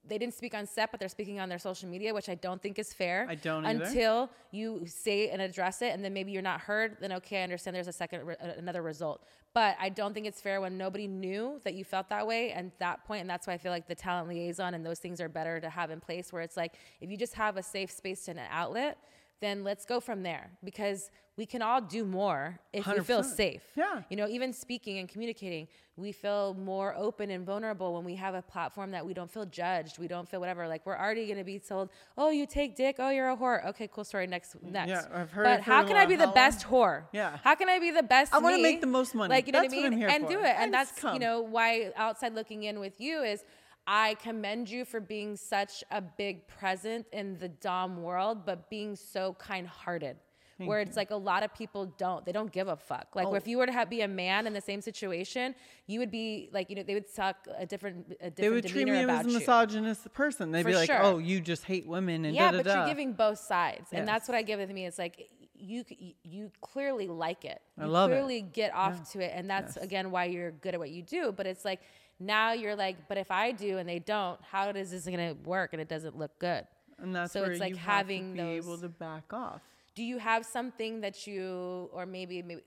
they didn't speak on set, but they're speaking on their social media, which I don't think is fair. I don't either. Until you say and address it, and then maybe you're not heard. Then okay, I understand. There's a second, re- another result. But I don't think it's fair when nobody knew that you felt that way, and that point, and that's why I feel like the talent liaison and those things are better to have in place. Where it's like if you just have a safe space and an outlet, then let's go from there because we can all do more if we feel safe. Yeah. You know, even speaking and communicating, we feel more open and vulnerable when we have a platform that we don't feel judged. We don't feel whatever. Like we're already going to be told, "Oh, you take dick. Oh, you're a whore." Okay, cool story. Next, next. Yeah, I've heard But how can I be the best whore? Yeah. How can I be the best? Whore? I wanna me? make the most money. Like you know That's what I what mean? here and for. do it. And that's you know why outside looking in with you is. I commend you for being such a big present in the Dom world, but being so kind hearted. Where it's like a lot of people don't, they don't give a fuck. Like Oh. if you were to have, be a man in the same situation, you would be like, you know, they would suck a different, a different They would treat me as a misogynist person. They'd For be like, sure. "Oh, you just hate women," and Yeah, da da but da. you're giving both sides, and that's what I give with me. It's like you you clearly like it. I you love it. clearly get off to it, and that's Yes. again why you're good at what you do. But it's like now you're like, but if I do and they don't, how is this gonna work? And it doesn't look good. and that's so where it's like you having have to be those- able to back off. Do you have something that you, or maybe maybe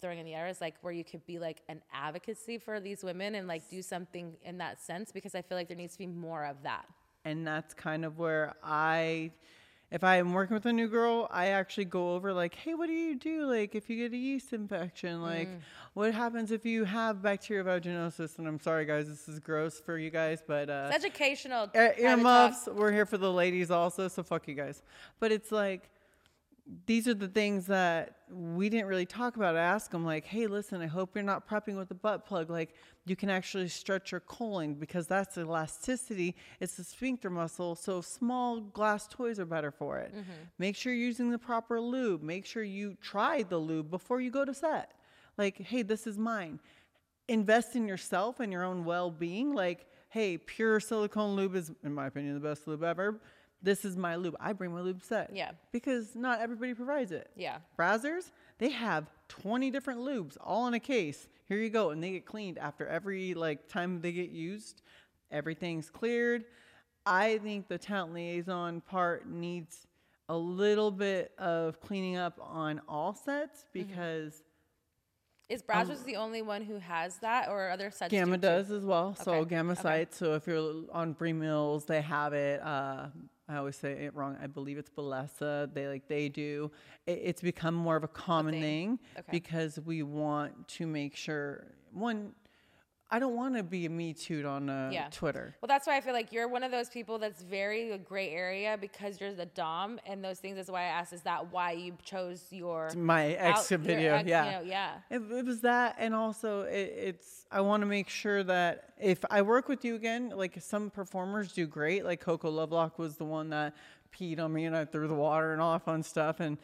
throwing in the air is like where you could be like an advocacy for these women and like do something in that sense? Because I feel like there needs to be more of that. and that's kind of where I, if I am working with a new girl, I actually go over like, hey, what do you do? Like, if you get a yeast infection, like, Mm. what happens if you have bacterial vaginosis? And I'm sorry, guys, this is gross for you guys, but uh, It's educational. talk. earmuffs. We're here for the ladies also, so fuck you guys. But it's like these are the things that we didn't really talk about. I asked them like, "Hey, listen, I hope you're not prepping with a butt plug. Like, you can actually stretch your colon because that's elasticity. It's the sphincter muscle. So small glass toys are better for it. Mm-hmm. Make sure you're using the proper lube. Make sure you try the lube before you go to set. Like, hey, this is mine invest in yourself and your own well-being like hey pure silicone lube is in my opinion the best lube ever this is my lube i bring my lube set Yeah. because not everybody provides it Yeah. brazzers they have 20 different lubes all in a case here you go and they get cleaned after every like time they get used everything's cleared i think the talent liaison part needs a little bit of cleaning up on all sets Mm-hmm. because Is Brazzers the only one who has that, or other sites? Gamma do too? does as well. So Gamma okay. sites. So if you're on free meals, they have it. Uh, I always say it wrong. I believe it's Balesa. They like they do. It, it's become more of a common thing. thing Okay. because we want to make sure one. I don't want to be a me too on uh, Yeah. Twitter. Well, that's why I feel like you're one of those people that's very a gray area because you're the dom and those things. That's why I asked, is that why you chose your My out- ex your video, ex- yeah. you know, yeah, It, it was that, and also it, it's. I want to make sure that if I work with you again, like some performers do great. Like Coco Lovelock was the one that peed on me and I threw the water and all that fun stuff, and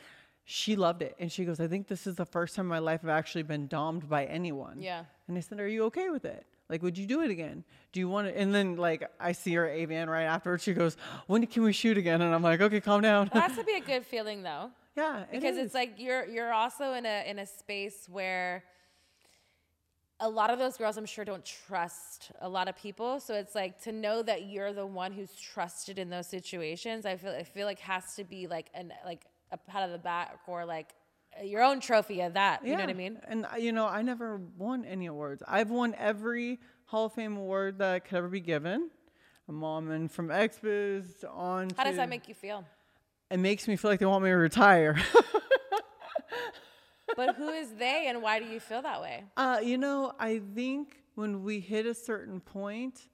she loved it. And she goes, "I think this is the first time in my life I've actually been domed by anyone." Yeah. And I said, "Are you okay with it?" Like, would you do it again? Do you want to? And then, like, I see her AVN right afterwards. She goes, "When can we shoot again?" And I'm like, "Okay, calm down." Well, has to be a good feeling though. yeah, because it's like you're you're also in a in a space where a lot of those girls I'm sure don't trust a lot of people. So it's like to know that you're the one who's trusted in those situations. I feel I feel like has to be like an like a pat of the back or like your own trophy of that. You know what I mean? And uh, you know, I never won any awards. I've won every Hall of Fame award that could ever be given. A mom and from Expos on. How does that make you feel? It makes me feel like they want me to retire. But who is they and why do you feel that way? uh, you know, I think when we hit a certain point,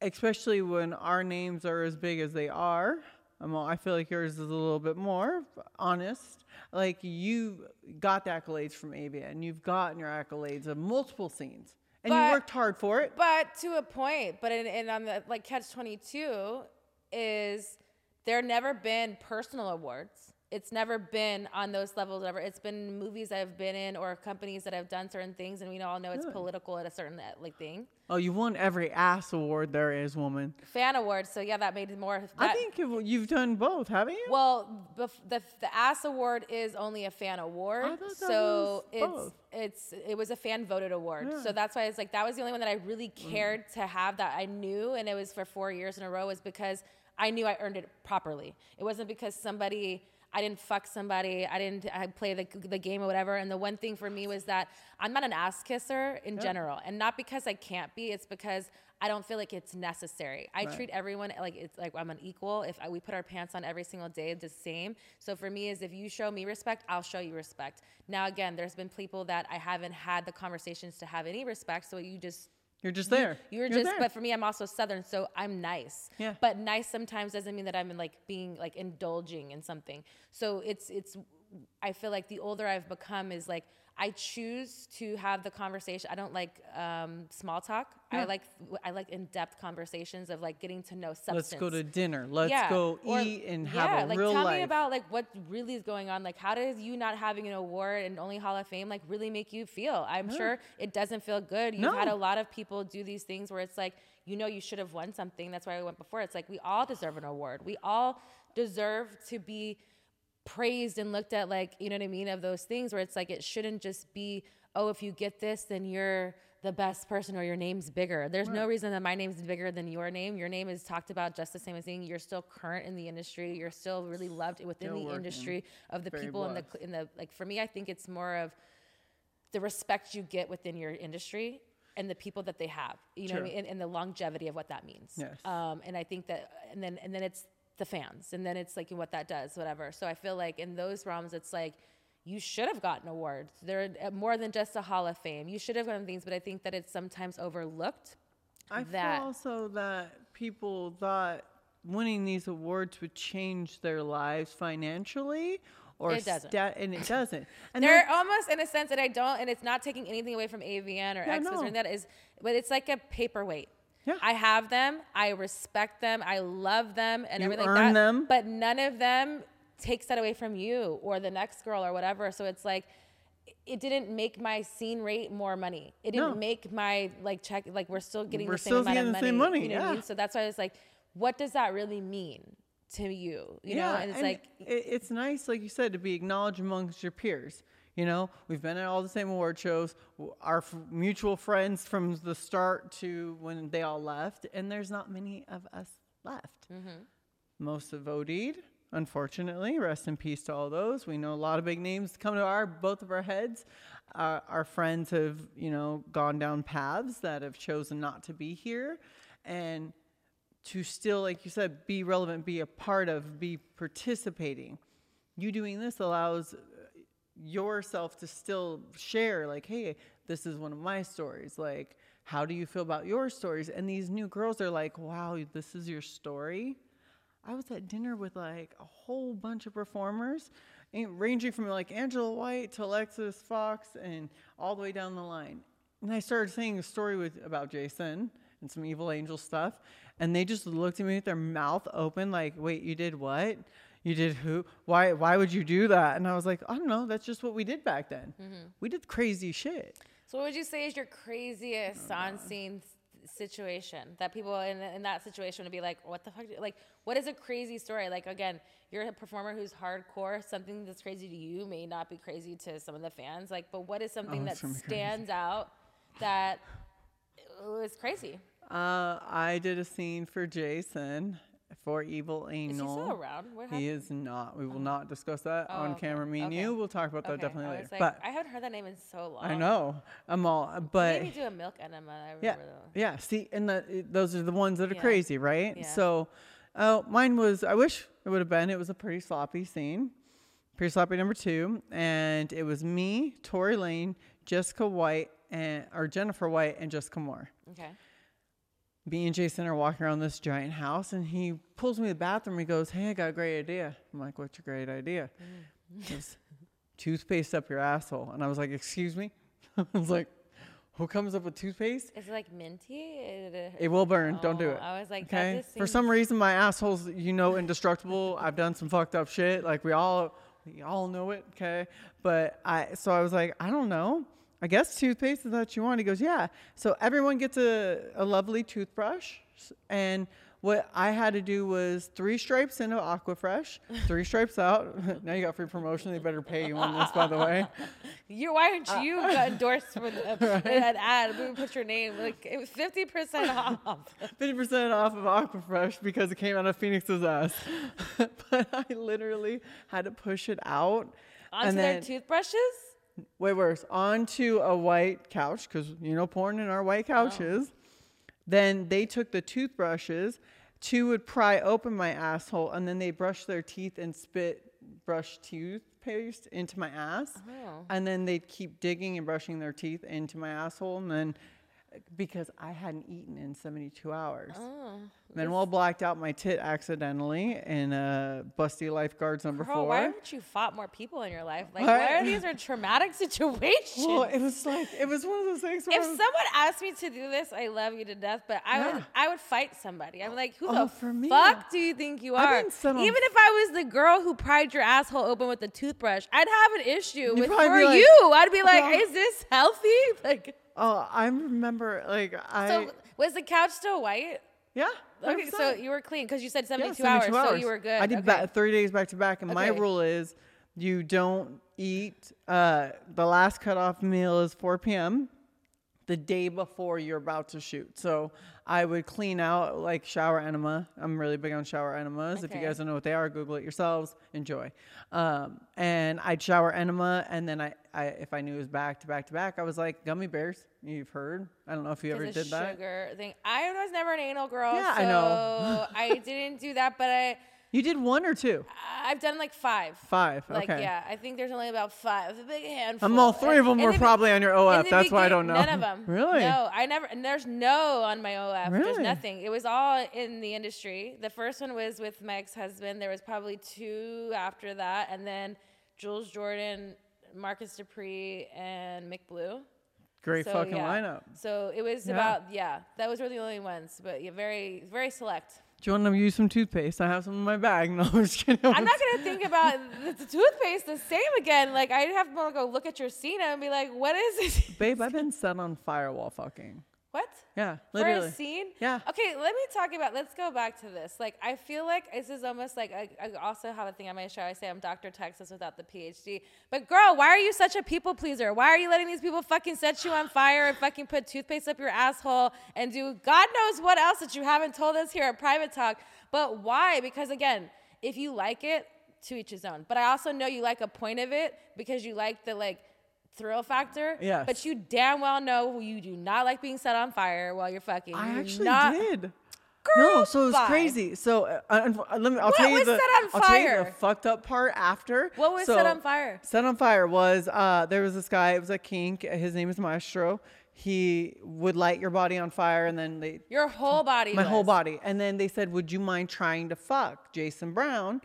especially when our names are as big as they are, I'm all, I feel like yours is a little bit more honest. Like you got the accolades from AVN, you've gotten your accolades of multiple scenes, and you worked hard for it. But to a point, but in, in on the like catch twenty two is there never been personal awards. It's never been on those levels ever. It's been movies I've been in or companies that have done certain things, and we all know it's political at a certain uh, like thing. Oh, you won every ass award there is, woman. Fan award. so yeah, that made it more. I think you- you've done both, haven't you? Well, bef- the the ass award is only a fan award, that so it's both. it's it was a fan voted award. Yeah. So that's why it's like that was the only one that I really cared to have that I knew, and it was for four years in a row. Was because I knew I earned it properly. It wasn't because somebody. I didn't fuck somebody. I didn't I play the, the game or whatever. And the one thing for me was that I'm not an ass kisser in general. And not because I can't be, it's because I don't feel like it's necessary. I Right. treat everyone like it's like I'm an equal. If I, we put our pants on every single day, the same. So for me, is if you show me respect, I'll show you respect. Now again, there's been people that I haven't had the conversations to have any respect. So you just You're just there. you're, You're just. there. But for me, I'm also Southern, so I'm nice. Yeah. But nice sometimes doesn't mean that I'm like being like indulging in something. So it's it's. I feel like the older I've become is like I choose to have the conversation. I don't like um, small talk. I like I like in depth conversations of like getting to know substance. Let's go to dinner. Let's Yeah, go or- eat and yeah, have a like real tell life. me about like what really is going on. Like how does you not having an award and only Hall of Fame like really make you feel? I'm sure it doesn't feel good. You've had a lot of people do these things where it's like you know you should have won something. That's why I went before. It's like we all deserve an award. We all deserve to be praised and looked at like you know what I mean of those things where it's like it shouldn't just be oh if you get this then you're the best person or your name's bigger. There's no reason that my name's bigger than your name. Your name is talked about just the same as being. You're still current in the industry. You're still really loved within Still the industry of the Very people in the in the like for me I think it's more of the respect you get within your industry and the people that they have, you know, what I mean? and, and the longevity of what that means. Yes. Um, and I think that, and then and then it's the fans, and then it's like what that does, whatever. So I feel like in those realms, it's like you should have gotten awards. They're uh, more than just a Hall of Fame. You should have gotten things, but I think that it's sometimes overlooked. I that- feel also that people thought winning these awards would change their lives financially, or It doesn't. sta- and it doesn't. And They're almost in a sense that I don't, and it's not taking anything away from AVN or Yeah, or no. anything that is, but it's like a paperweight. Yeah. I have them, I respect them, I love them, and You everything earn like that. them. But none of them takes that away from you or the next girl or whatever. So it's like it didn't make my scene rate more money. It didn't No. make my like check like we're still getting We're the same still amount getting of the money. same money, You know what I mean? So that's why I was like, what does that really mean to you? You know, and it's like it, it's nice, like you said, to be acknowledged amongst your peers. You know, we've been at all the same award shows. Our f- mutual friends from the start to when they all left, and there's not many of us left. Mm-hmm. Most have OD'd, unfortunately. Rest in peace to all those. We know a lot of big names come to our both of our heads. Uh, our friends have, you know, gone down paths that have chosen not to be here, and to still, like you said, be relevant, be a part of, be participating. You doing this allows yourself to still share, like, hey, this is one of my stories. Like, how do you feel about your stories? And these new girls are like, wow, this is your story. I was at dinner with like a whole bunch of performers, eh, ranging from like Angela White to Alexis Fawx and all the way down the line. And I started saying a story with about Jason and some evil angel stuff, and they just looked at me with their mouth open, like, "Wait, you did what? You did who? Why? Why would you do that?" And I was like, "I don't know. That's just what we did back then. We did crazy shit." So, what would you say is your craziest on scene situation that people in, in that situation would be like, what the fuck? do- Like, what is a crazy story? Like, again, you're a performer who's hardcore. Something that's crazy to you may not be crazy to some of the fans. Like, but what is something Oh, that gonna crazy. stands out that was crazy Uh, I did a scene for Jason for Evil Is he Angel. still around? What happened? He is not. We will not discuss that Oh, on okay. camera. Me and Okay. you. We'll talk about that Okay, definitely later. like, but I haven't heard that name in so long. I know I'm all. But Maybe do a milk enema. I yeah, remember though. yeah. See, and the, those are the ones that are Yeah. crazy, right? Yeah. So, uh, mine was. I wish it would have been. It was a pretty sloppy scene. Pretty sloppy number two, and it was me, Tory Lane, Jessica White, and or Jennifer White and Jessica Moore. Okay. Me and Jason are walking around this giant house, and he pulls me to the bathroom. He goes, "Hey, I got a great idea." I'm like, "What's your great idea?" Mm. Goes, toothpaste up your asshole, and I was like, "Excuse me." I was like, "Who comes up with toothpaste?" Is it like minty? It, It will burn. Don't do Oh, it. I was like, okay. For some reason, my asshole's you know indestructible. I've done some fucked up shit. Like we all we all know it. Okay. But I so I was like, I don't know. I guess toothpaste is what you want. He goes, yeah. So everyone gets a, a lovely toothbrush, and what I had to do was three stripes into Aquafresh, three stripes out. now you got free promotion. They better pay you on this, by the way. You why aren't Uh, you got endorsed for the, an ad? We would put your name like it was fifty percent off. Fifty percent off of Aquafresh because it came out of Phoenix's ass. but I literally had to push it out. Onto and their then, toothbrushes. Way worse, onto a white couch because you know porn in our white couches. Then they took the toothbrushes. Two would pry open my asshole, and then they brush their teeth and spit brush toothpaste into my ass. Oh. And then they'd keep digging and brushing their teeth into my asshole, and then because I hadn't eaten in 72 hours. Oh. Manuel blacked out my tit accidentally in uh, Busty Lifeguards number Girl, four. why haven't you fought more people in your life? Like, What? why are these are traumatic situations? well, it was like it was one of those things. Where if was- someone asked me to do this, I love you to death, but I would I would fight somebody. I'm like, who Oh, the for me. fuck do you think you are? on- Even if I was the girl who pried your asshole open with a toothbrush, I'd have an issue with for like, you. I'd be like, "Well- is this healthy? Like, oh, I remember like I so was the couch still white? yeah. Okay, so you were clean because you said Yeah, 72, 72 hours, so you were good. I did okay. ba- 30 days back to back, and my rule is you don't eat. Uh, the last cutoff meal is 4 p.m. the day before you're about to shoot. So I would clean out like shower enema. I'm really big on shower enemas. If you guys don't know what they are, Google it yourselves. Enjoy. Um, and I'd shower enema, and then I, I, if I knew it was back to back to back, I was like gummy bears. You've heard. I don't know if you ever did a that. sugar thing. I was never an anal girl, Yeah, so I know. I didn't do that. But I, You did one or two? I've done like five. Five. Like okay. yeah, I think there's only about five. A big handful. I'm all three of them In were the probably on your OF. That's why I don't know. None of them. Really? No, I never. And there's no on my OF. There's Really? nothing. It was all in the industry. The first one was with my ex-husband. There was probably two after that, and then Jules Jordan, Marcus Dupree, and Mick Blue. Great So, fucking yeah. lineup. So it was Yeah. about yeah. That was really the only ones, but yeah, very very select. Do you want to use some toothpaste? I have some in my bag. No, I'm just kidding. I'm not gonna think about the, toothpaste the same again. Like I'd have to go look at your Cena and be like, what is this? Babe, I've been set on firewall fucking. What? Yeah, For literally. a scene? Yeah. Okay, let me talk about. Let's go back to this. Like, I feel like this is almost like I, I also have a thing on my show. I say I'm Dr. Texas without the PhD. But girl, why are you such a people pleaser? Why are you letting these people fucking set you on fire and fucking put toothpaste up your asshole and do God knows what else that you haven't told us here at Private Talk? But why? Because again, if you like it, to each his own. But I also know you like a point of it because you like the like thrill factor. Yes. But you damn well know you do not like being set on fire while you're fucking. I You actually not- did. Girl, no, so it was bye. crazy. So uh, let me. I'll What tell you was the. set on I'll tell you the fucked up part after. What was So, set on fire? Set on fire was uh, there was this guy. It was a kink. His name is Maestro. He would light your body on fire, and then they Your whole body. my whole body. And then they said, "Would you mind trying to fuck Jason Brown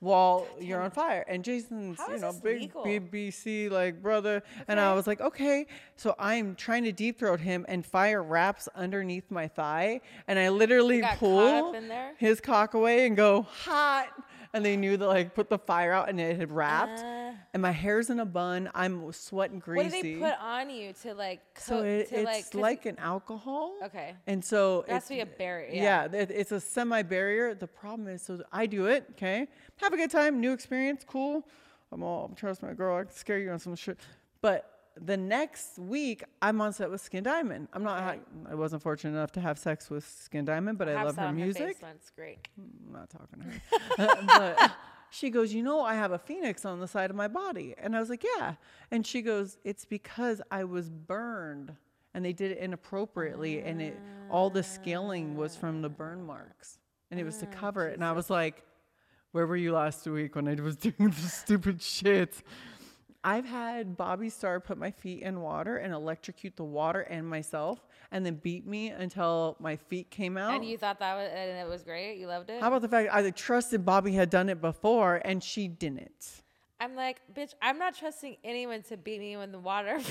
while you're on fire?" And Jason's, How you know, big legal? BBC like brother. And I was like, "Okay." So I'm trying to deep throat him, and fire wraps underneath my thigh, and I literally pull up in there? his cock away and go hot. And they knew that like put the fire out, and it had wrapped. Uh. and my hair's in a bun. I'm sweating greasy. What do they put on you to like? So coat- it, to, it's 'cause like, an alcohol. Okay. And so There has it's, to be a barrier, Yeah, yeah. it- it's a semi barrier. The problem is, so I do it. Okay, have a good time, new experience, cool. I'm all trust my girl. I can scare you on some shit. But the next week, I'm on set with Skin Diamond. I'm not. Okay. I wasn't fortunate enough to have sex with Skin Diamond, but I have love her music. once. Great. I'm not talking to her. but she goes, You know, I have a phoenix on the side of my body. And I was like, Yeah. And she goes, It's because I was burned. And they did it inappropriately. And it all the scaling was from the burn marks. And it was to Ah, cover it. And I was like, Where were you last week when I was doing this stupid shit? I've had Bobbi Starr put my feet in water and electrocute the water and myself. and then beat me until my feet came out. And you thought that was, and it was great. You loved it. How about the fact I trusted Bobbi had done it before and she didn't? I'm like, bitch, I'm not trusting anyone to beat me in the water.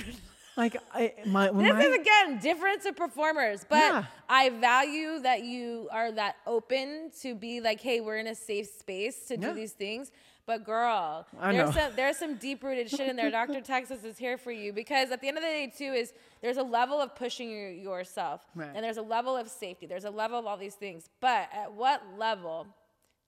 Like I, my, this my, is again difference of performers, but Yeah. I value that you are that open to be like, hey, we're in a safe space to Yeah. do these things. But girl, I there's know. some there's some deep rooted shit in there. Dr. Texas is here for you because at the end of the day, too, is there's a level of pushing your, yourself, Right. and there's a level of safety. There's a level of all these things. But at what level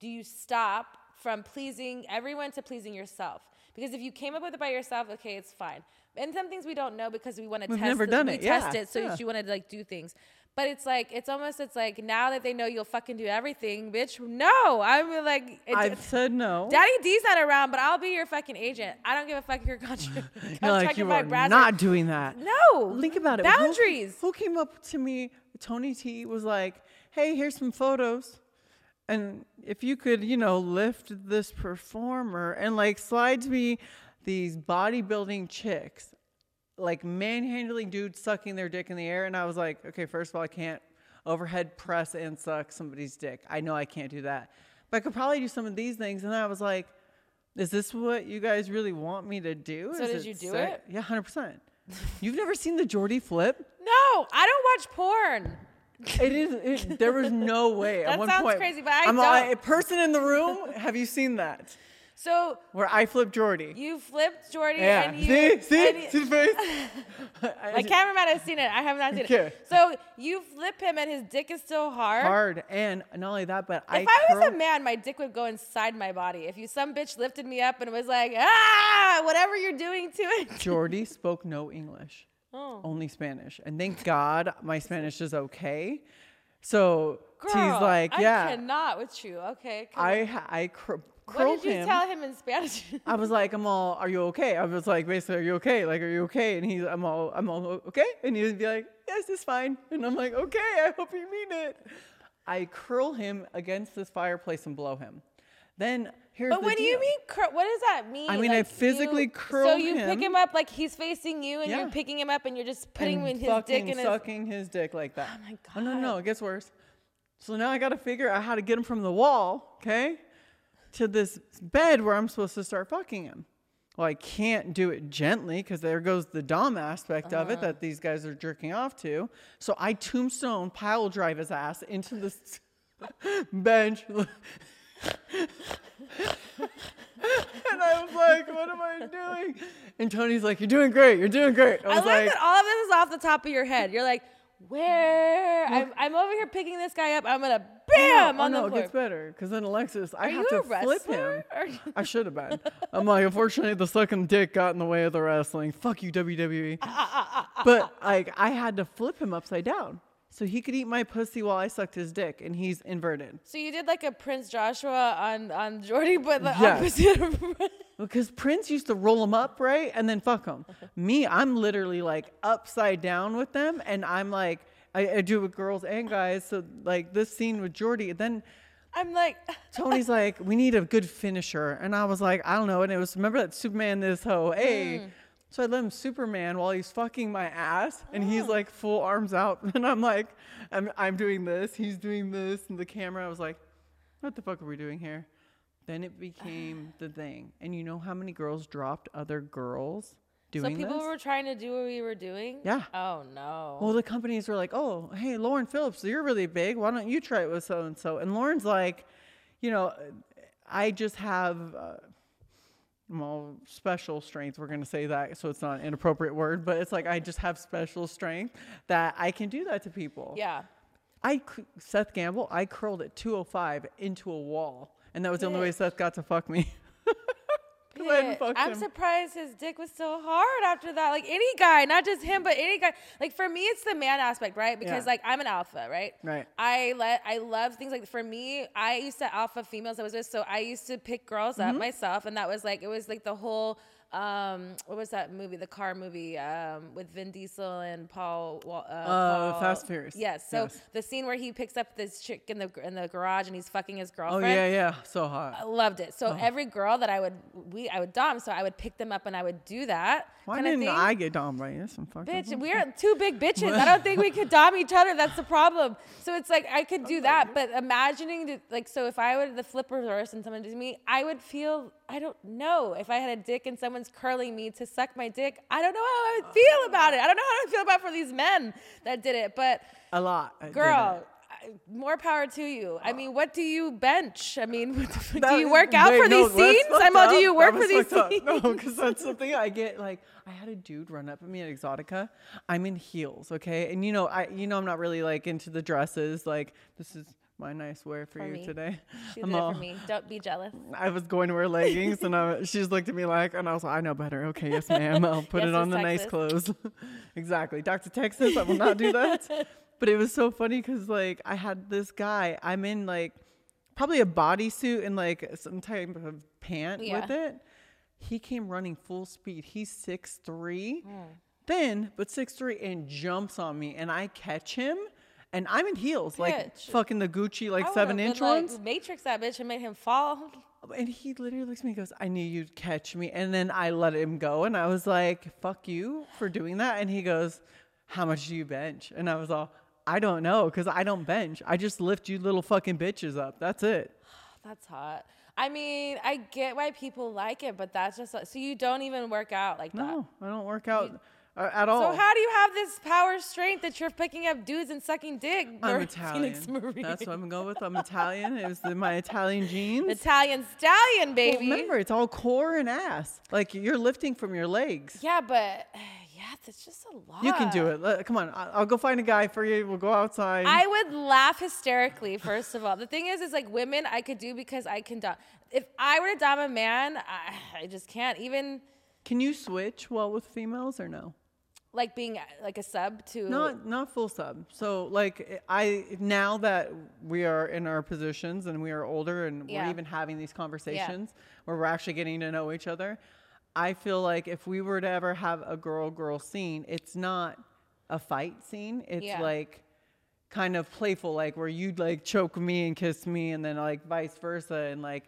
do you stop from pleasing everyone to pleasing yourself? Because if you came up with it by yourself, okay, it's fine. And some things we don't know because we want to test it. We've test. never it- done we it, Test it, so yeah. you want to like do things. But it's like it's almost it's like now that they know you'll fucking do everything, bitch. No, I'm like it, I've said no. Daddy D's not around, but I'll be your fucking agent. I don't give a fuck if you're contra- You're like you are Brazzers. not doing that. No, Think about it. Boundaries. Who, came up to me? Tony T was like, "Hey, here's some photos, and if you could, you know, lift this performer and like slides me these bodybuilding chicks, like manhandling dudes sucking their dick in the air." And I was like, "Okay, first of all, I can't overhead press and suck somebody's dick. I know I can't do that, but I could probably do some of these things." And I was like. Is this what you guys really want me to do? So Is did you do sick?" it? Yeah, hundred percent. You've never seen the Jordy flip? No, I don't watch porn. It is. It, there was no way. That at one sounds point, crazy, but I I'm don't. a person in the room. Have you seen that? So Where I flip Jordy. you flipped Jordy yeah. and you. see, see, and you- see the face. My cameraman has seen it. I have not seen Okay. it. So you flip him and his dick is still hard. Hard, and not only that, but I. If I was a man, my dick would go inside my body. If you some bitch lifted me up and was like, ah, whatever you're doing to it. Jordy spoke no English, Oh. only Spanish, and thank God my Spanish is okay. So Girl, he's like, yeah, I cannot with you. Okay. I on. I cr- What did you him. tell him in Spanish? I was like, I'm all, are you okay? I was like, basically, are you okay? Like, are you okay? And he's, I'm all, I'm all okay. And he would be like, yes, it's fine. And I'm like, okay, I hope you mean it. I curl him against this fireplace and blow him. Then here's but the what do you mean? Cur- what does that mean? I mean, I Like, physically you, So curl you pick him. him up like he's facing you, and Yeah. you're picking him up, and you're just putting him in his fucking dick in his. sucking his dick like that. Oh my no, no, God. it gets worse. So now I got to figure out how to get him from the wall, okay, to this bed where I'm supposed to start fucking him. Well, I can't do it gently because there goes the dom aspect of Uh-huh. it that these guys are jerking off to. So I tombstone pile drive his ass into this bench. and I was like, what am I doing? And Tony's like, you're doing great. You're doing great. I I was love like, that all of this is off the top of your head. You're like, where? I'm, I'm over here picking this guy up. I'm gonna bam oh, on no, the floor. it gets better because then Alexis, I Are have to flip him. I should have been. I'm like, unfortunately, the sucking dick got in the way of the wrestling. Fuck you, WWE. but like, I had to flip him upside down so he could eat my pussy while I sucked his dick, and he's inverted. So you did like a Prince Yahshua on on Jordy, but the opposite. Of Because Prince used to roll them up, right? And then fuck them. Me, I'm literally like upside down with them. And I'm like, I, I do it with girls and guys. So, like, this scene with Jordy, then I'm like, Tony's like, we need a good finisher. And I was like, I don't know. And it was, remember that Superman this hoe? Hey. Mm. So I let him Superman while he's fucking my ass. And he's like full arms out. And I'm like, I'm, I'm doing this. He's doing this. And the camera, I was like, what the fuck are we doing here? Then it became the thing. And you know how many girls dropped other girls doing so people this? were trying to do what we were doing. Yeah. Oh no. Well, the companies were like, "Oh, hey, Lauren Phillips, you're really big. Why don't you try it with so and so?" And Lauren's like, "You know, I just have." Uh, well, special strength. We're gonna say that, so it's not an inappropriate word, but it's like I just have special strength that I can do that to people. yeah. I Seth Gamble, I curled at 205 into a wall, and that was the only way Seth got to fuck me. I'm him. surprised his dick was so hard after that. Like any guy, not just him, but any guy. Like for me, it's the man aspect, right? Because Yeah. like I'm an alpha, right? Right. I let I love things like for me. I used to alpha females I was with, so I used to pick girls up Mm-hmm. myself, and that was like it was like the whole um, what was that movie? The car movie um, with Vin Diesel and Paul. Uh, Uh, Paul- Fast Furious. Yes. So Yes. the scene where he picks up this chick in the in the garage and he's fucking his girlfriend. Oh yeah, yeah, so hot. I loved it. So every girl that I would we I would dom, so I would pick them up and I would do that. Why didn't. I get dom right? That's some fucked up Bitch, bullshit. we're two big bitches. I don't think we could dom each other. That's the problem. So it's like I could do that, but imagining the, like so if I would the flip reverse and someone did me, I would feel I don't know if I had a dick and someone's curling me to suck my dick. I don't know how I would feel about it. I don't know how I feel about for these men that did it, but a lot. Girl. I- More power to you. I mean, what do you bench? I mean, do That- you work out wait, for no, these scenes? all, do you work for these fucked up. scenes? No, because that's something I get. Like, I had a dude run up at me at Exxxotica. I'm in heels, okay, and you know, I, you know, I'm not really like into the dresses. Like, this is my nice wear for, For you me. today. She I'm did it for me. Don't be jealous. I was going to wear leggings, and I, she just looked at me like, and I was like, I know better. Okay, yes, ma'am. I'll put Yes, it on the nice clothes. exactly, Dr. Texas. I will not do that. but it was so funny because like I had this guy. I'm in like probably a bodysuit and like some type of pant Yeah. with it. He came running full speed. He's six three, Hmm. thin but six three, and jumps on me, and I catch him. And I'm in heels, like Bitch. fucking the Gucci, like I seven would've inch been, like, ones. Matrix that bitch and made him fall. And he literally looks at me and goes, I knew you'd catch me. And then I let him go. And I was like, fuck you for doing that. And he goes, How much do you bench? And I was all, I don't know because I don't bench. I just lift you little fucking bitches up. That's it. That's hot. I mean, I get why people like it, but that's just so you don't even work out like that. No, I don't work out uh, at all. So how do you have this power strength that you're picking up dudes and sucking dick? I'm Italian. That's what I'm going with. I'm Italian. It was the, my Italian genes. Italian stallion, Well, baby. remember, it's all core and ass. Like you're lifting from your legs. yeah, but yeah, that's just a lot. You can do it. Come on, I'll go find a guy for you. We'll go outside. I would laugh hysterically. First of all, the thing is, is like women, I could do because I can. Dom. If I were to dom a man, I, I just can't. Even Can you switch well with females or no? Like being like a sub to Not not full sub. So like I now that we are in our positions and we are older and Yeah. we're even having these conversations where we're actually getting to know each other, I feel like if we were to ever have a girl girl scene, it's not a fight scene. It's Yeah. like kind of playful, like where you'd like choke me and kiss me and then like vice versa and like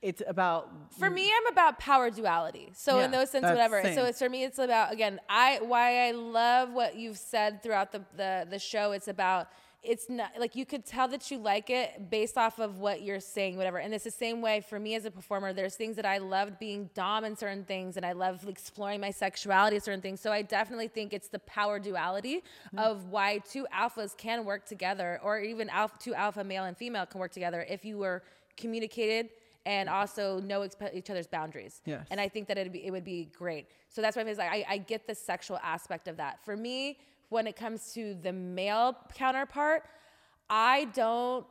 it's about For me, I'm about power duality. So in those sense, whatever. same. So it's for me, it's about again. I why I love what you've said throughout the the the show. It's about it's not like you could tell that you like it based off of what you're saying, whatever. And it's the same way for me as a performer. There's things that I loved being dom in certain things, and I love exploring my sexuality in certain things. So I definitely think it's the power duality mm-hmm. of why two alphas can work together, or even alpha, two alpha male and female can work together if you were communicated and also know exp- each other's boundaries. Yes. And I think that it'd be, it would be great. So that's why I'm like, I, I get the sexual aspect of that. For me, when it comes to the male counterpart, I don't.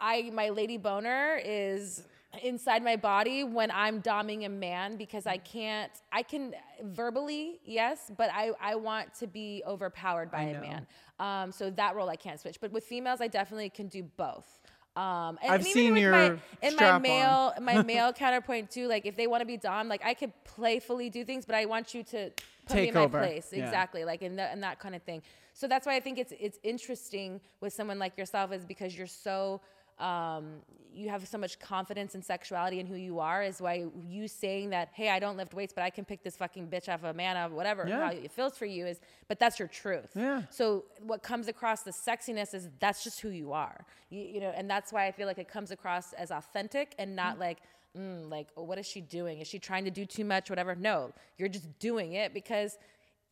I my lady boner is inside my body when I'm doming a man because I can't. I can verbally yes, but I I want to be overpowered by I a know. man. Um, so that role I can't switch. But with females, I definitely can do both. Um, and, I've and seen your my, in my male my male counterpoint too. Like if they want to be dom, like I could playfully do things, but I want you to put me Take in my over. place Yeah. exactly, like in, the, in that kind of thing. So that's why I think it's it's interesting with someone like yourself, is because you're so um, you have so much confidence and sexuality in who you are. Is why you saying that, hey, I don't lift weights, but I can pick this fucking bitch off a man of whatever Yeah. how it feels for you is. But that's your truth. Yeah. So what comes across the sexiness is that's just who you are. You, you know, and that's why I feel like it comes across as authentic and not like. Mm, like oh, what is she doing is she trying to do too much whatever no you're just doing it because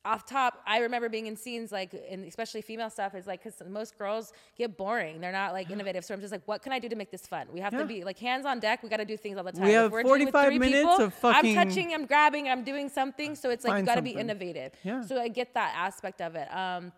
off top i remember being in scenes like and especially female stuff is like because most girls get boring. They're not like innovative. So i'm just like what can i do to make this fun? We have Yeah. to be like hands on deck. We got to do things all the time. We If have we're 45 minutes people, of fucking- i'm touching i'm grabbing i'm doing something. So it's like you got to be innovative. Yeah. so i get that aspect of it. Um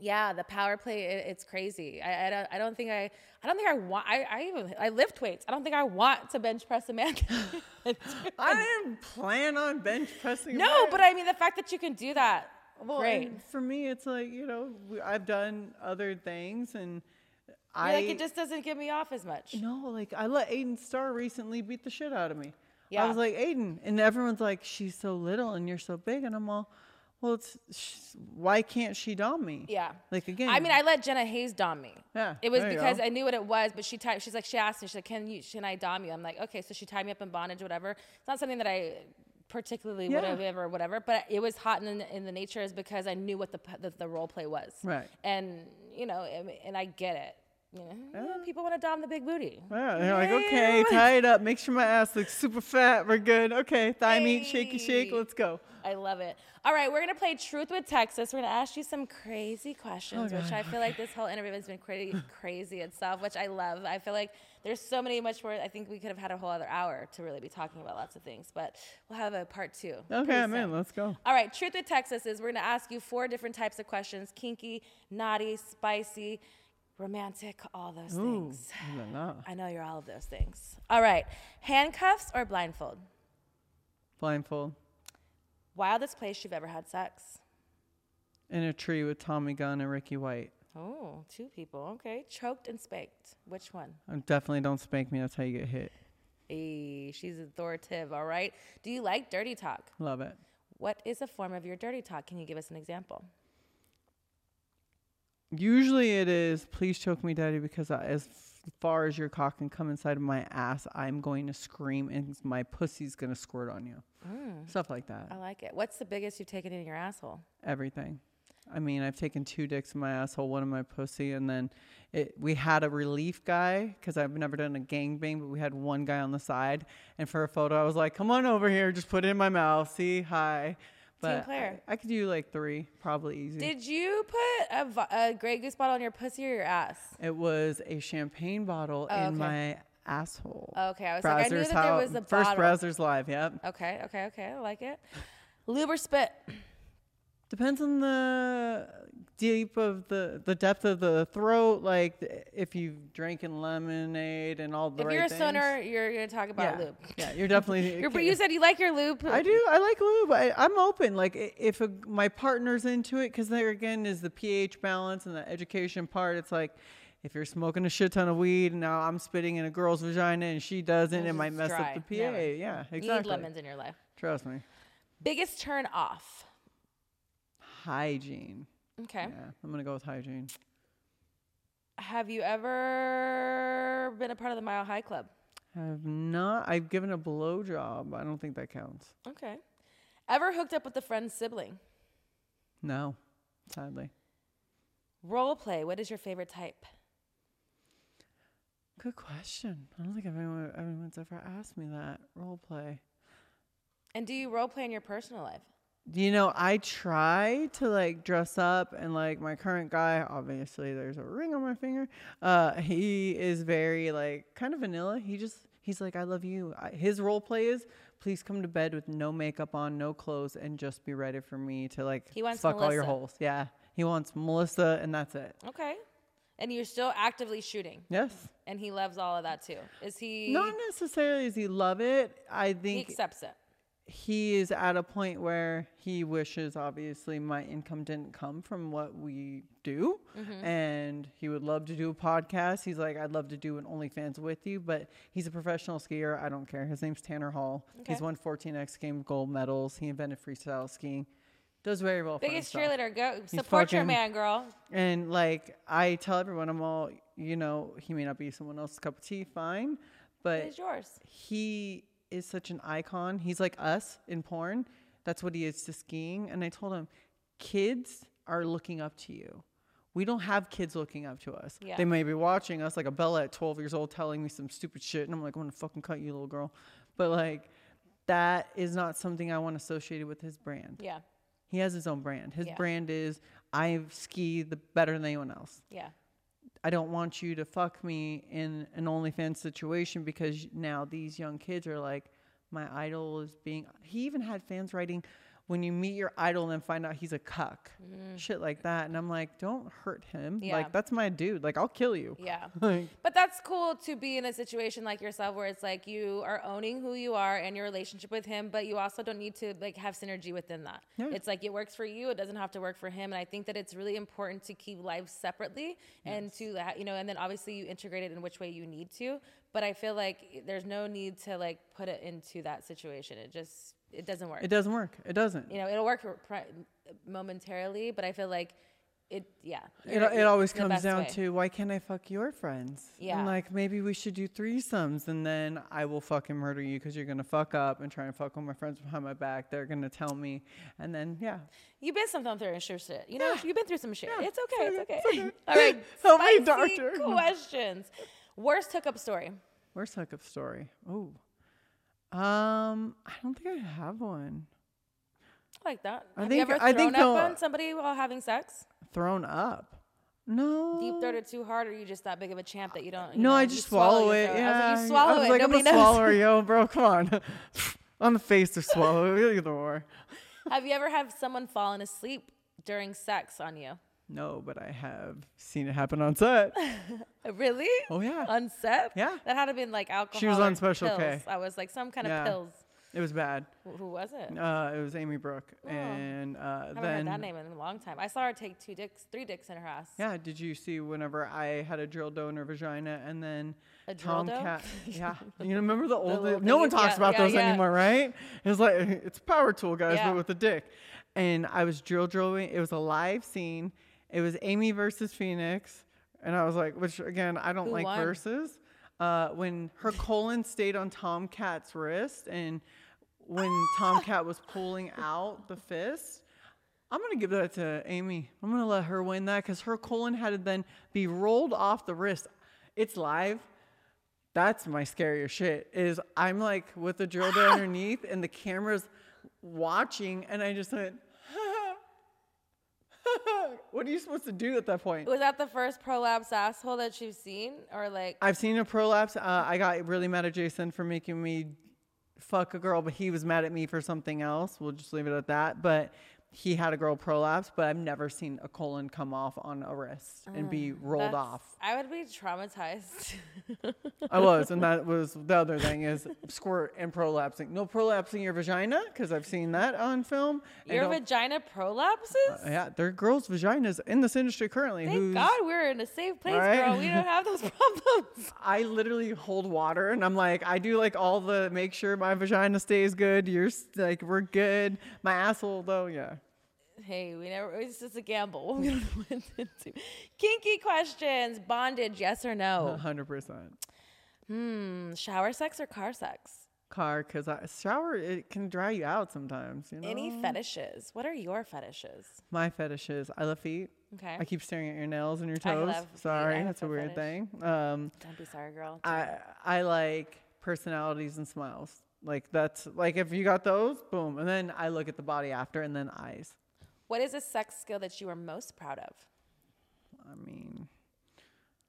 yeah, the power play, it, it's crazy. I, I don't, I don't think I, I don't think I want. I, I even, I lift weights. I don't think I want to bench press a man. I didn't plan on bench pressing. a no, but I mean the fact that you can do that, Well, great. for me, it's like you know, I've done other things, and I like it just doesn't get me off as much. no, like I let Aiden Starr recently beat the shit out of me. Yeah. I was like, Aiden. And everyone's like, she's so little and you're so big. And I'm all, well, it's, sh why can't she dom me? Yeah. Like, again. I mean, I let Jenna Haze dom me. Yeah, It was because. I knew what it was, but she typed, she's like, she asked me, she's like, can you, can I dom you? I'm like, okay. So she tied me up in bondage, whatever. It's not something that I particularly would Yeah. have ever, whatever, but it was hot in, in the nature is because I knew what the, the, the role play was. Right. And, you know, and I get it. You know, uh, people want to dom the big booty. Yeah, they're like, okay, tie it up. Make sure my ass looks super fat. We're good. Okay, thigh meat, shaky shake. Let's go. I love it. All right, we're gonna play Truth with Texas. We're gonna ask you some crazy questions, oh, which I feel like this whole interview has been crazy, crazy itself, which I love. I feel like there's so many much more. I think we could have had a whole other hour to really be talking about lots of things, but we'll have a part two. Okay, pretty I'm in. Let's go. All right, Truth with Texas is we're gonna ask you four different types of questions: kinky, naughty, spicy, romantic, all those Ooh, things. la la. I know you're all of those things. All right, handcuffs or blindfold? Blindfold. Wildest place you've ever had sex? In a tree with Tommy Gunn and Ricky White. Oh, two people. Okay. Choked and spanked. Which one? Uh, Definitely don't spank me. That's how you get hit. Hey, she's authoritative. All right. Do you like dirty talk? Love it. What is a form of your dirty talk? Can you give us an example? Usually it is, please choke me, daddy, because I, as far as your cock can come inside of my ass, I'm going to scream and my pussy's going to squirt on you. Mm. Stuff like that. I like it. What's the biggest you've taken in your asshole? Everything. I mean, I've taken two dicks in my asshole, one in my pussy, and then it, we had a relief guy because I've never done a gangbang, but we had one guy on the side. And for a photo, I was like, "Come on over here, just put it in my mouth. See, hi." But player. I, I could do like three, probably easy. Did you put a, a Grey Goose bottle on your pussy or your ass? it was a champagne bottle Oh, in okay. my asshole. Okay, I was like, I knew that there was a first bottle. Brazzers live. Yep. Okay, okay, okay. I like it. Lube or spit? Depends on the deep of the the depth of the throat. Like if you've drinking lemonade and all the If right you're a things. stoner, you're gonna talk about yeah, lube. yeah, you're definitely. You're, you said you like your lube. I do. I like lube. I, I'm open. Like if a, my partner's into it, because there again is the pH balance and the education part. It's like if you're smoking a shit ton of weed and now I'm spitting in a girl's vagina and she doesn't, it might mess dry. up the pH. Never. Yeah, You exactly. need lemons in your life. Trust me. Biggest turn off. Hygiene. Okay. Yeah, I'm gonna go with hygiene. Have you ever been a part of the Mile High Club? Have not. I've given a blowjob. I don't think that counts. Okay. Ever hooked up with a friend's sibling? No, sadly. Role play. What is your favorite type? Good question. I don't think anyone, anyone's ever asked me that. Role play. And do you role play in your personal life? You know, I try to like dress up and like my current guy, obviously there's a ring on my finger. Uh he is very like kind of vanilla. He just he's like I love you. I, his role play is please come to bed with no makeup on, no clothes and just be ready for me to like He wants fuck all your holes. Yeah. He wants Melissa and that's it. Okay. And you're still actively shooting, Yes. and he loves all of that too. Is he? Not necessarily does he love it. I think he accepts it. He is at a point where he wishes obviously my income didn't come from what we do Mm-hmm. and he would love to do a podcast he's like i'd love to do an onlyfans with you but he's a professional skier i don't care his name's tanner hall he's won 14 x game gold medals he invented freestyle skiing does very well for Biggest cheerleader. Go support your man, girl. And like I tell everyone, I'm all, you know, he may not be someone else's cup of tea, fine, but It is yours. he is such an icon. He's like us in porn. That's what he is to skiing. And I told him, kids are looking up to you. We don't have kids looking up to us. Yeah. They may be watching us, like a Bella at 12 years old telling me some stupid shit. And I'm like, I'm going to fucking cut you, little girl. But like, that is not something I want associated with his brand. Yeah. He has his own brand. His Yeah. brand is I ski the better than anyone else. Yeah. I don't want you to fuck me in an OnlyFans situation because now these young kids are like, my idol is being. He even had fans writing, when you meet your idol and then find out he's a cuck, shit like that. And I'm like, don't hurt him. Mm. Yeah. Like that's my dude. Like I'll kill you. Yeah. Like, But that's cool to be in a situation like yourself where it's like you are owning who you are and your relationship with him, but you also don't need to like have synergy within that. Yeah. It's like it works for you, it doesn't have to work for him. And I think that it's really important to keep lives separately and to you know, and then obviously you integrate it in which way you need to. but I feel like there's no need to like put it into that situation. It just it doesn't work. It doesn't work. It doesn't. you know, it'll work pri- momentarily, but I feel like it. Yeah, It, it always comes down way. to why can't I fuck your friends? Yeah. And like maybe we should do threesomes and then I will fucking murder you because you're gonna fuck up and try and fuck with my friends behind my back. They're gonna tell me, and then yeah. You've been something through sure shit. You know, you've been through some shit. Yeah, it's okay. it's okay. okay, it's okay. All right. Help me, doctor. Questions. Worst hookup story. Where's hookup story? Oh, um, I don't think I have one. I like that. I Have think- you ever I thrown think up the- on somebody while having sex? Thrown up? No. Deep throated too hard, or are you just that big of a champ that you don't? you No, know, I just swallow swallow it. throat? I was Yeah, like, you swallow I was it. like, I'm Nobody a knows. swallower, yo, bro. Come on, on the face to swallow either or. Have you ever had someone fallen asleep during sex on you? No, but I have seen it happen on set. Really? Oh yeah, On set? Yeah. That had to been like alcohol. She was on Special pills. K. I was like some kind Yeah. of pills. it was bad. Wh- Who was it? Uh, it was Amy Brooke, and uh, I haven't then heard that name in a long time. I saw her take two dicks, three dicks in her ass. yeah. Did you see whenever I had a drill dough in her vagina, and then A drill? Tomcat? yeah, you remember the old? little no one talks Yeah, about yeah, those anymore, right? It's like it's a power tool, guys, but with a dick. And I was drill drilling. It was a live scene. It was Amy versus Phoenix, and I was like, which again, I don't Who like won? versus. Uh, when her colon stayed on Tomcat's wrist, and when Tomcat was pulling out the fist, I'm gonna give that to Amy. I'm gonna let her win that because her colon had to then be rolled off the wrist. It's live. That's my scarier shit. Is I'm like with the drill down underneath and the camera's watching, and I just went. what are you supposed to do at that point? Was that the first prolapse asshole that you've seen, or like? I've seen a prolapse. Uh, I got really mad at Jason for making me fuck a girl, but he was mad at me for something else. We'll just leave it at that. But he had a girl prolapse, but I've never seen a colon come off on a wrist and be mm, rolled off. I would be traumatized. I was, and that was the other thing is squirt and prolapsing. No prolapsing your vagina because I've seen that on film. Your vagina prolapses? Uh, yeah, there are girls' vaginas in this industry currently. Thank God we're in a safe place, Right? girl. We don't have those problems. I literally hold water and I'm like, I do like all the make sure my vagina stays good. You're like, we're good. My asshole, though, yeah. Hey, we never. It's just a gamble. We don't know what to do. Kinky questions. Bondage, yes or no? 100%. Hmm. Shower sex or car sex? Car, because I shower, it can dry you out sometimes, you know? Any fetishes? What are your fetishes? My fetishes. I love feet. Okay. I keep staring at your nails and your toes. love feet. I Sorry, that's a weird fetish. thing. Um, Don't be sorry, girl. I I like personalities and smiles. Like that's like if you got those, boom, and then I look at the body after, and then eyes. What is a sex skill that you are most proud of? I mean,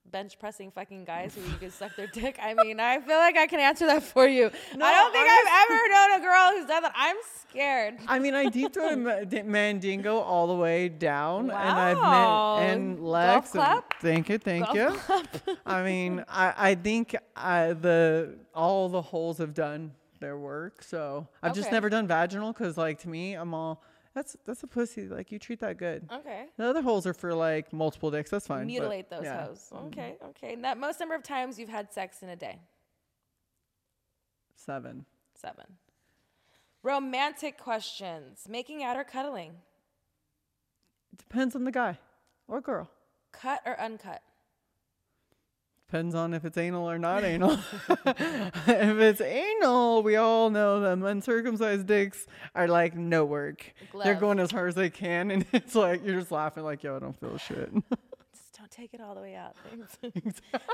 Bench pressing fucking guys who you can suck their dick. I mean, I feel like I can answer that for you. No, I don't think I'm I've ever known a girl who's done that. I'm scared. I mean, I deep throated Ma- di- Mandingo all the way down, and I've Wow. met and Lex. and- clap? Thank you, thank Golf you. I mean, I I think I, the all the holes have done their work. So I've just never done vaginal because, like, to me, I'm all that's that's a pussy. Like you treat that good. Okay. The other holes are for like multiple dicks. That's fine. but, Mutilate those yeah. hoes. Mm-hmm. Okay, okay. And that most number of times you've had sex in a day? Seven. Seven. Romantic questions. Making out or cuddling? Depends on the guy or girl. Cut or uncut? Depends on if it's anal or not anal. if it's anal, we all know them uncircumcised dicks are like no work. They're going as hard as they can, and it's like you're just laughing like, yo, I don't feel shit. Just don't take it all the way out.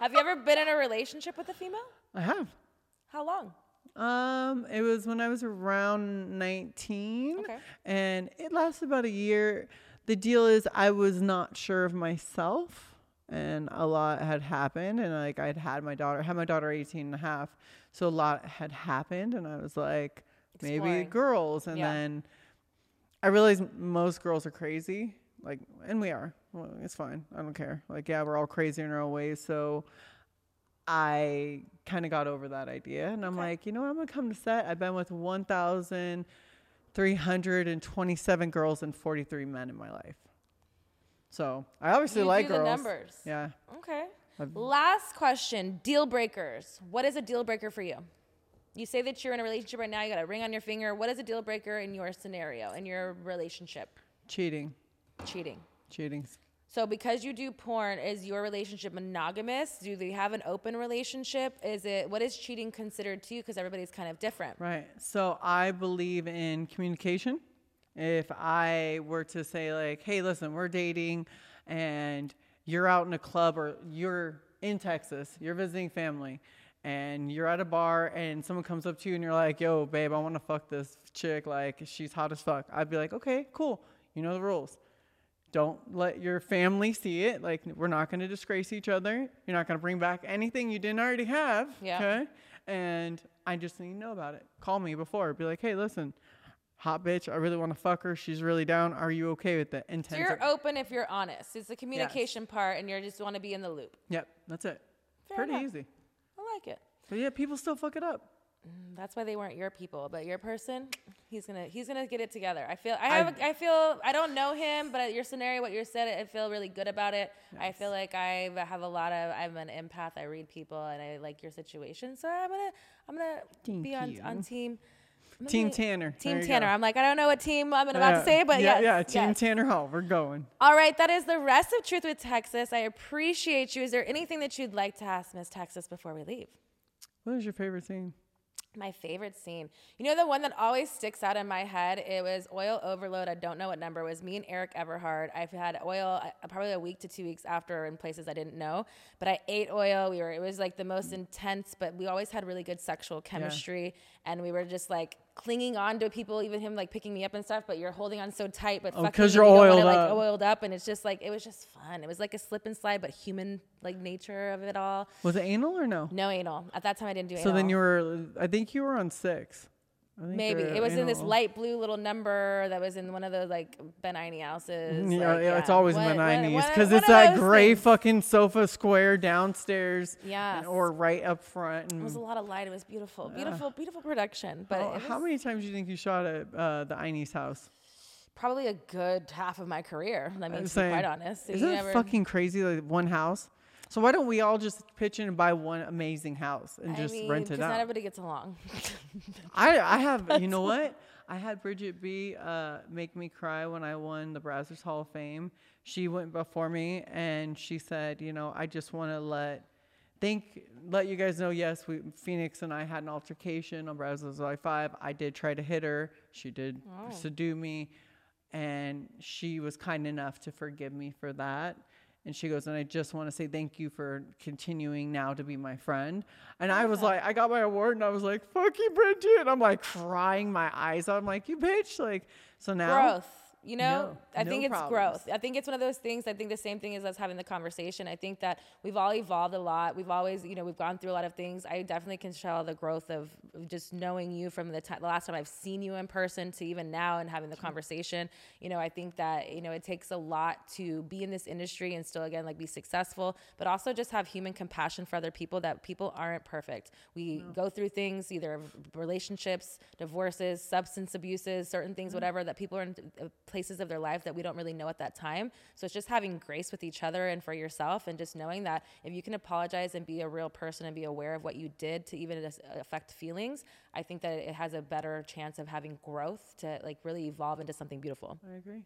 Have you ever been in a relationship with a female? I have. How long? Um, it was when I was around 19, Okay. and it lasted about a year. The deal is, I was not sure of myself, and a lot had happened, and like I'd had my daughter, had my daughter 18 and a half, so a lot had happened, and I was like, maybe girls, and Yeah. then I realized most girls are crazy, like, and we are. Well, it's fine. I don't care. Like, yeah, we're all crazy in our own ways, so. I kind of got over that idea and I'm like, you know, what? I'm going to come to set. I've been with 1,327 girls and 43 men in my life. So I obviously You like do the girls. numbers. Yeah. Okay. Last question deal breakers. What is a deal breaker for you? You say that you're in a relationship right now, you got a ring on your finger. What is a deal breaker in your scenario, in your relationship? Cheating. Cheating. Cheating. So, because you do porn, is your relationship monogamous? Do they have an open relationship? Is it what is cheating considered to you? Because everybody's kind of different. Right. So I believe in communication. If I were to say like, "Hey, listen, we're dating, and you're out in a club or you're in Texas, you're visiting family, and you're at a bar, and someone comes up to you and you're like, "Yo, babe, I want to fuck this chick. Like, she's hot as fuck." I'd be like, "Okay, cool. You know the rules." don't let your family see it. Like we're not going to disgrace each other. You're not going to bring back anything you didn't already have. Yeah. Okay. And I just need to know about it. Call me before. Be like, hey, listen, hot bitch. I really want to fuck her. She's really down. Are you okay with that? So you're open if you're honest. It's the communication part, and you just want to be in the loop. Yep. That's it. Fair Pretty enough. easy. I like it. But yeah, people still fuck it up. Mm, that's why they weren't your people, but your person, he's gonna he's gonna get it together. I feel I I- have a, I feel I don't know him, but your scenario, what you said, I feel really good about it. I feel like I have a lot of I'm an empath. I read people and I like your situation, so I'm gonna I'm gonna Thank be on you. on team. Gonna Team Tanner. Team Tanner. go. I'm like I don't know what team I'm about to say, but yeah, yes, yeah. Team yes. Tanner Hall. We're going. All right, that is the rest of Truth with Texas. I appreciate you. Is there anything that you'd like to ask Miss Texas before we leave? What is your favorite scene? My favorite scene. You know the one that always sticks out in my head? It was oil overload. I don't know what number it was. Me and Erik Everhard. I've had oil uh, probably a week to two weeks after in places I didn't know. But I ate oil. We were it was like the most intense, but we always had really good sexual chemistry. And we were just like clinging on to people, even him like picking me up and stuff, but you're holding on so tight, but Oh, fucking 'cause and you're you don't wanna, oiled like up. oiled up and it's just like it was just fun. It was like a slip and slide, but human like nature of it all. Was it anal or no? No anal. At that time I didn't do So anal. then you were. I think you were on six. Maybe it was in this light blue little number that was in one of those like Benigni houses. Yeah, like, yeah, it's always What- in the 90s because it's that gray things. fucking sofa square downstairs. Yes. and- Or right up front. It was a lot of light. It was beautiful, beautiful, beautiful production. But how, it how many times do you think you shot at uh, the Iney's house? probably a good half of my career. I mean, to be quite honest, Isn't it fucking crazy? Like one house. So why don't we all just pitch in and buy one amazing house and I just mean, rent it 'cause Not out? everybody gets along. I I have you know what? I had Bridgette B uh, make me cry when I won the Brazzers Hall of Fame. She went before me and she said, you know, I just want to let think let you guys know. Yes, we Phoenix and I had an altercation on Brazzers Live Five. I did try to hit her. She did subdue me, and she was kind enough to forgive me for that. And she goes, and I just want to say thank you for continuing now to be my friend. And I was like, I got my award, and I was like, fuck you, Bridgette. And I'm like crying my eyes out. I'm like, you bitch. Like, so now growth. You know, No, I no think it's problems. growth. I think it's one of those things. I think the same thing as us having the conversation. I think that we've all evolved a lot. We've always, you know, we've gone through a lot of things. I definitely can tell the growth of just knowing you from the, ti the last time I've seen you in person to even now and having the conversation. You know, I think that you know it takes a lot to be in this industry and still again like be successful, but also just have human compassion for other people. That people aren't perfect. We go through things either relationships, divorces, substance abuses, certain things, whatever that people are in uh, places of their life that we don't really know at that time. So it's just having grace with each other and for yourself, and just knowing that if you can apologize and be a real person and be aware of what you did to even affect feelings, I think that it has a better chance of having growth to like really evolve into something beautiful. I agree.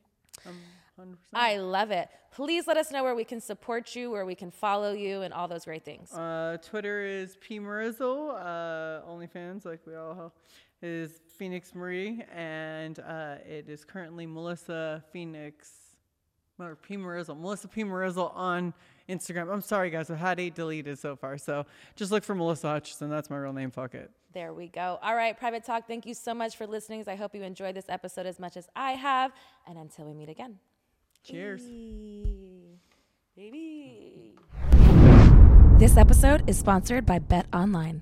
Um, 100%. I love it. Please let us know where we can support you, where we can follow you, and all those great things. Uh, Twitter is P Marizzle. Uh, OnlyFans, like we all have, is Phoenix Marie, and uh, it is currently Melissa Phoenix or P Marizzle. Melissa P Marizzle on Instagram. I'm sorry, guys, I've had eight deleted so far, so just look for Melissa Hutchison. That's my real name. Fuck it. There we go. All right, Private Talk, thank you so much for listening. I hope you enjoyed this episode as much as I have. And until we meet again. Cheers. Baby. This episode is sponsored by Bet Online.